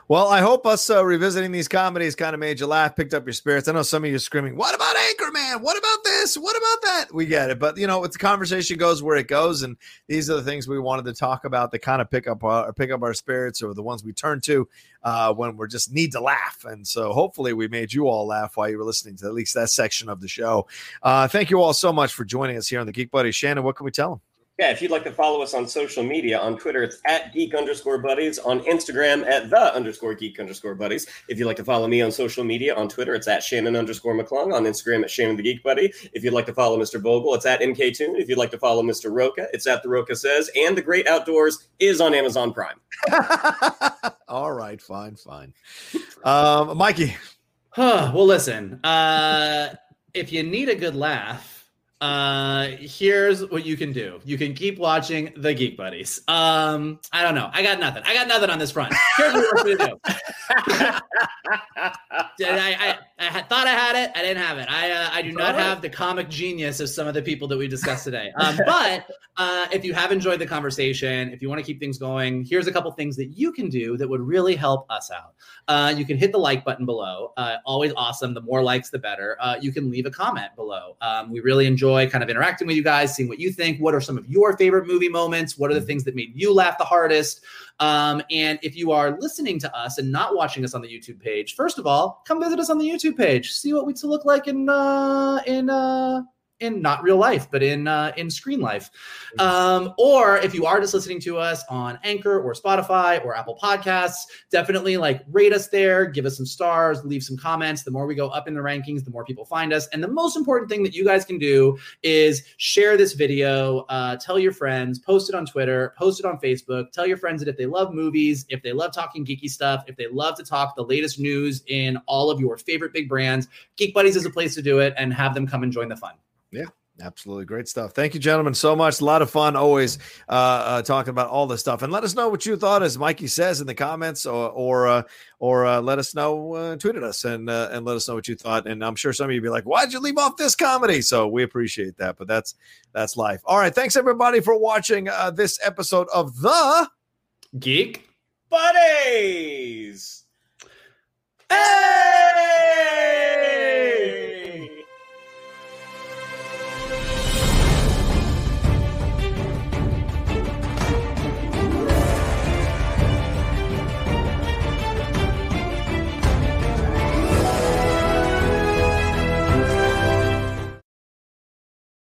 Well, I hope us uh, revisiting these comedies kind of made you laugh, picked up your spirits. I know some of you are screaming, "What about Anchorman? What about this? What about that?" We get it, but you know, the conversation goes where it goes, and these are the things we wanted to talk about that kind of pick up our pick up our spirits, or the ones we turn to uh, when we just need to laugh. And so, hopefully, we made you all laugh while you were listening to at least that section of the show. Uh, thank you all so much for joining us here on the Geek Buddy. Shannon, what can we tell them? Yeah, if you'd like to follow us on social media, on Twitter, it's at geek underscore buddies. On Instagram, at the underscore geek underscore buddies. If you'd like to follow me on social media, on Twitter, it's at Shannon underscore McClung. On Instagram, at Shannon the Geek Buddy. If you'd like to follow Mr. Vogel, it's at MK Toon. If you'd like to follow Mr. Rocha, it's at The Rocha Says. And The Great Outdoors is on Amazon Prime. All right, fine, fine. Um, Mikey. Huh, well, listen, uh, if you need a good laugh, uh here's what you can do. You can keep watching the geek buddies. Um i don't know. I got nothing. I got nothing on this front. Here's what we're gonna do. I, I, I thought i had it. I didn't have it. I uh, i do not have the comic genius of some of the people that we discussed today. Um but uh if you have enjoyed the conversation if you want to keep things going here's a couple things that you can do that would really help us out. Uh you can hit the like button below. Uh always awesome. The more likes the better. Uh you can leave a comment below. Um we really enjoy enjoy kind of interacting with you guys, seeing what you think. What are some of your favorite movie moments? What are the things that made you laugh the hardest? Um, and if you are listening to us and not watching us on the YouTube page, first of all, come visit us on the YouTube page. See what we look like in uh, in uh, in not real life, but in uh, in screen life. Um, or if you are just listening to us on Anchor or Spotify or Apple Podcasts, definitely like rate us there, give us some stars, leave some comments. The more we go up in the rankings, the more people find us. And the most important thing that you guys can do is share this video, uh, tell your friends, post it on Twitter, post it on Facebook. Tell your friends that if they love movies, if they love talking geeky stuff, if they love to talk the latest news in all of your favorite big brands, Geek Buddies is a place to do it and have them come and join the fun. Yeah. Absolutely great stuff. Thank you, gentlemen, so much. A lot of fun always uh, uh, talking about all this stuff. And let us know what you thought, as Mikey says in the comments, or or uh, or uh, let us know, uh, tweet at us, and uh, and let us know what you thought. And I'm sure some of you be like, "Why'd you leave off this comedy?" So we appreciate that, but that's that's life. All right, thanks everybody for watching this episode of the Geek Buddies. Hey!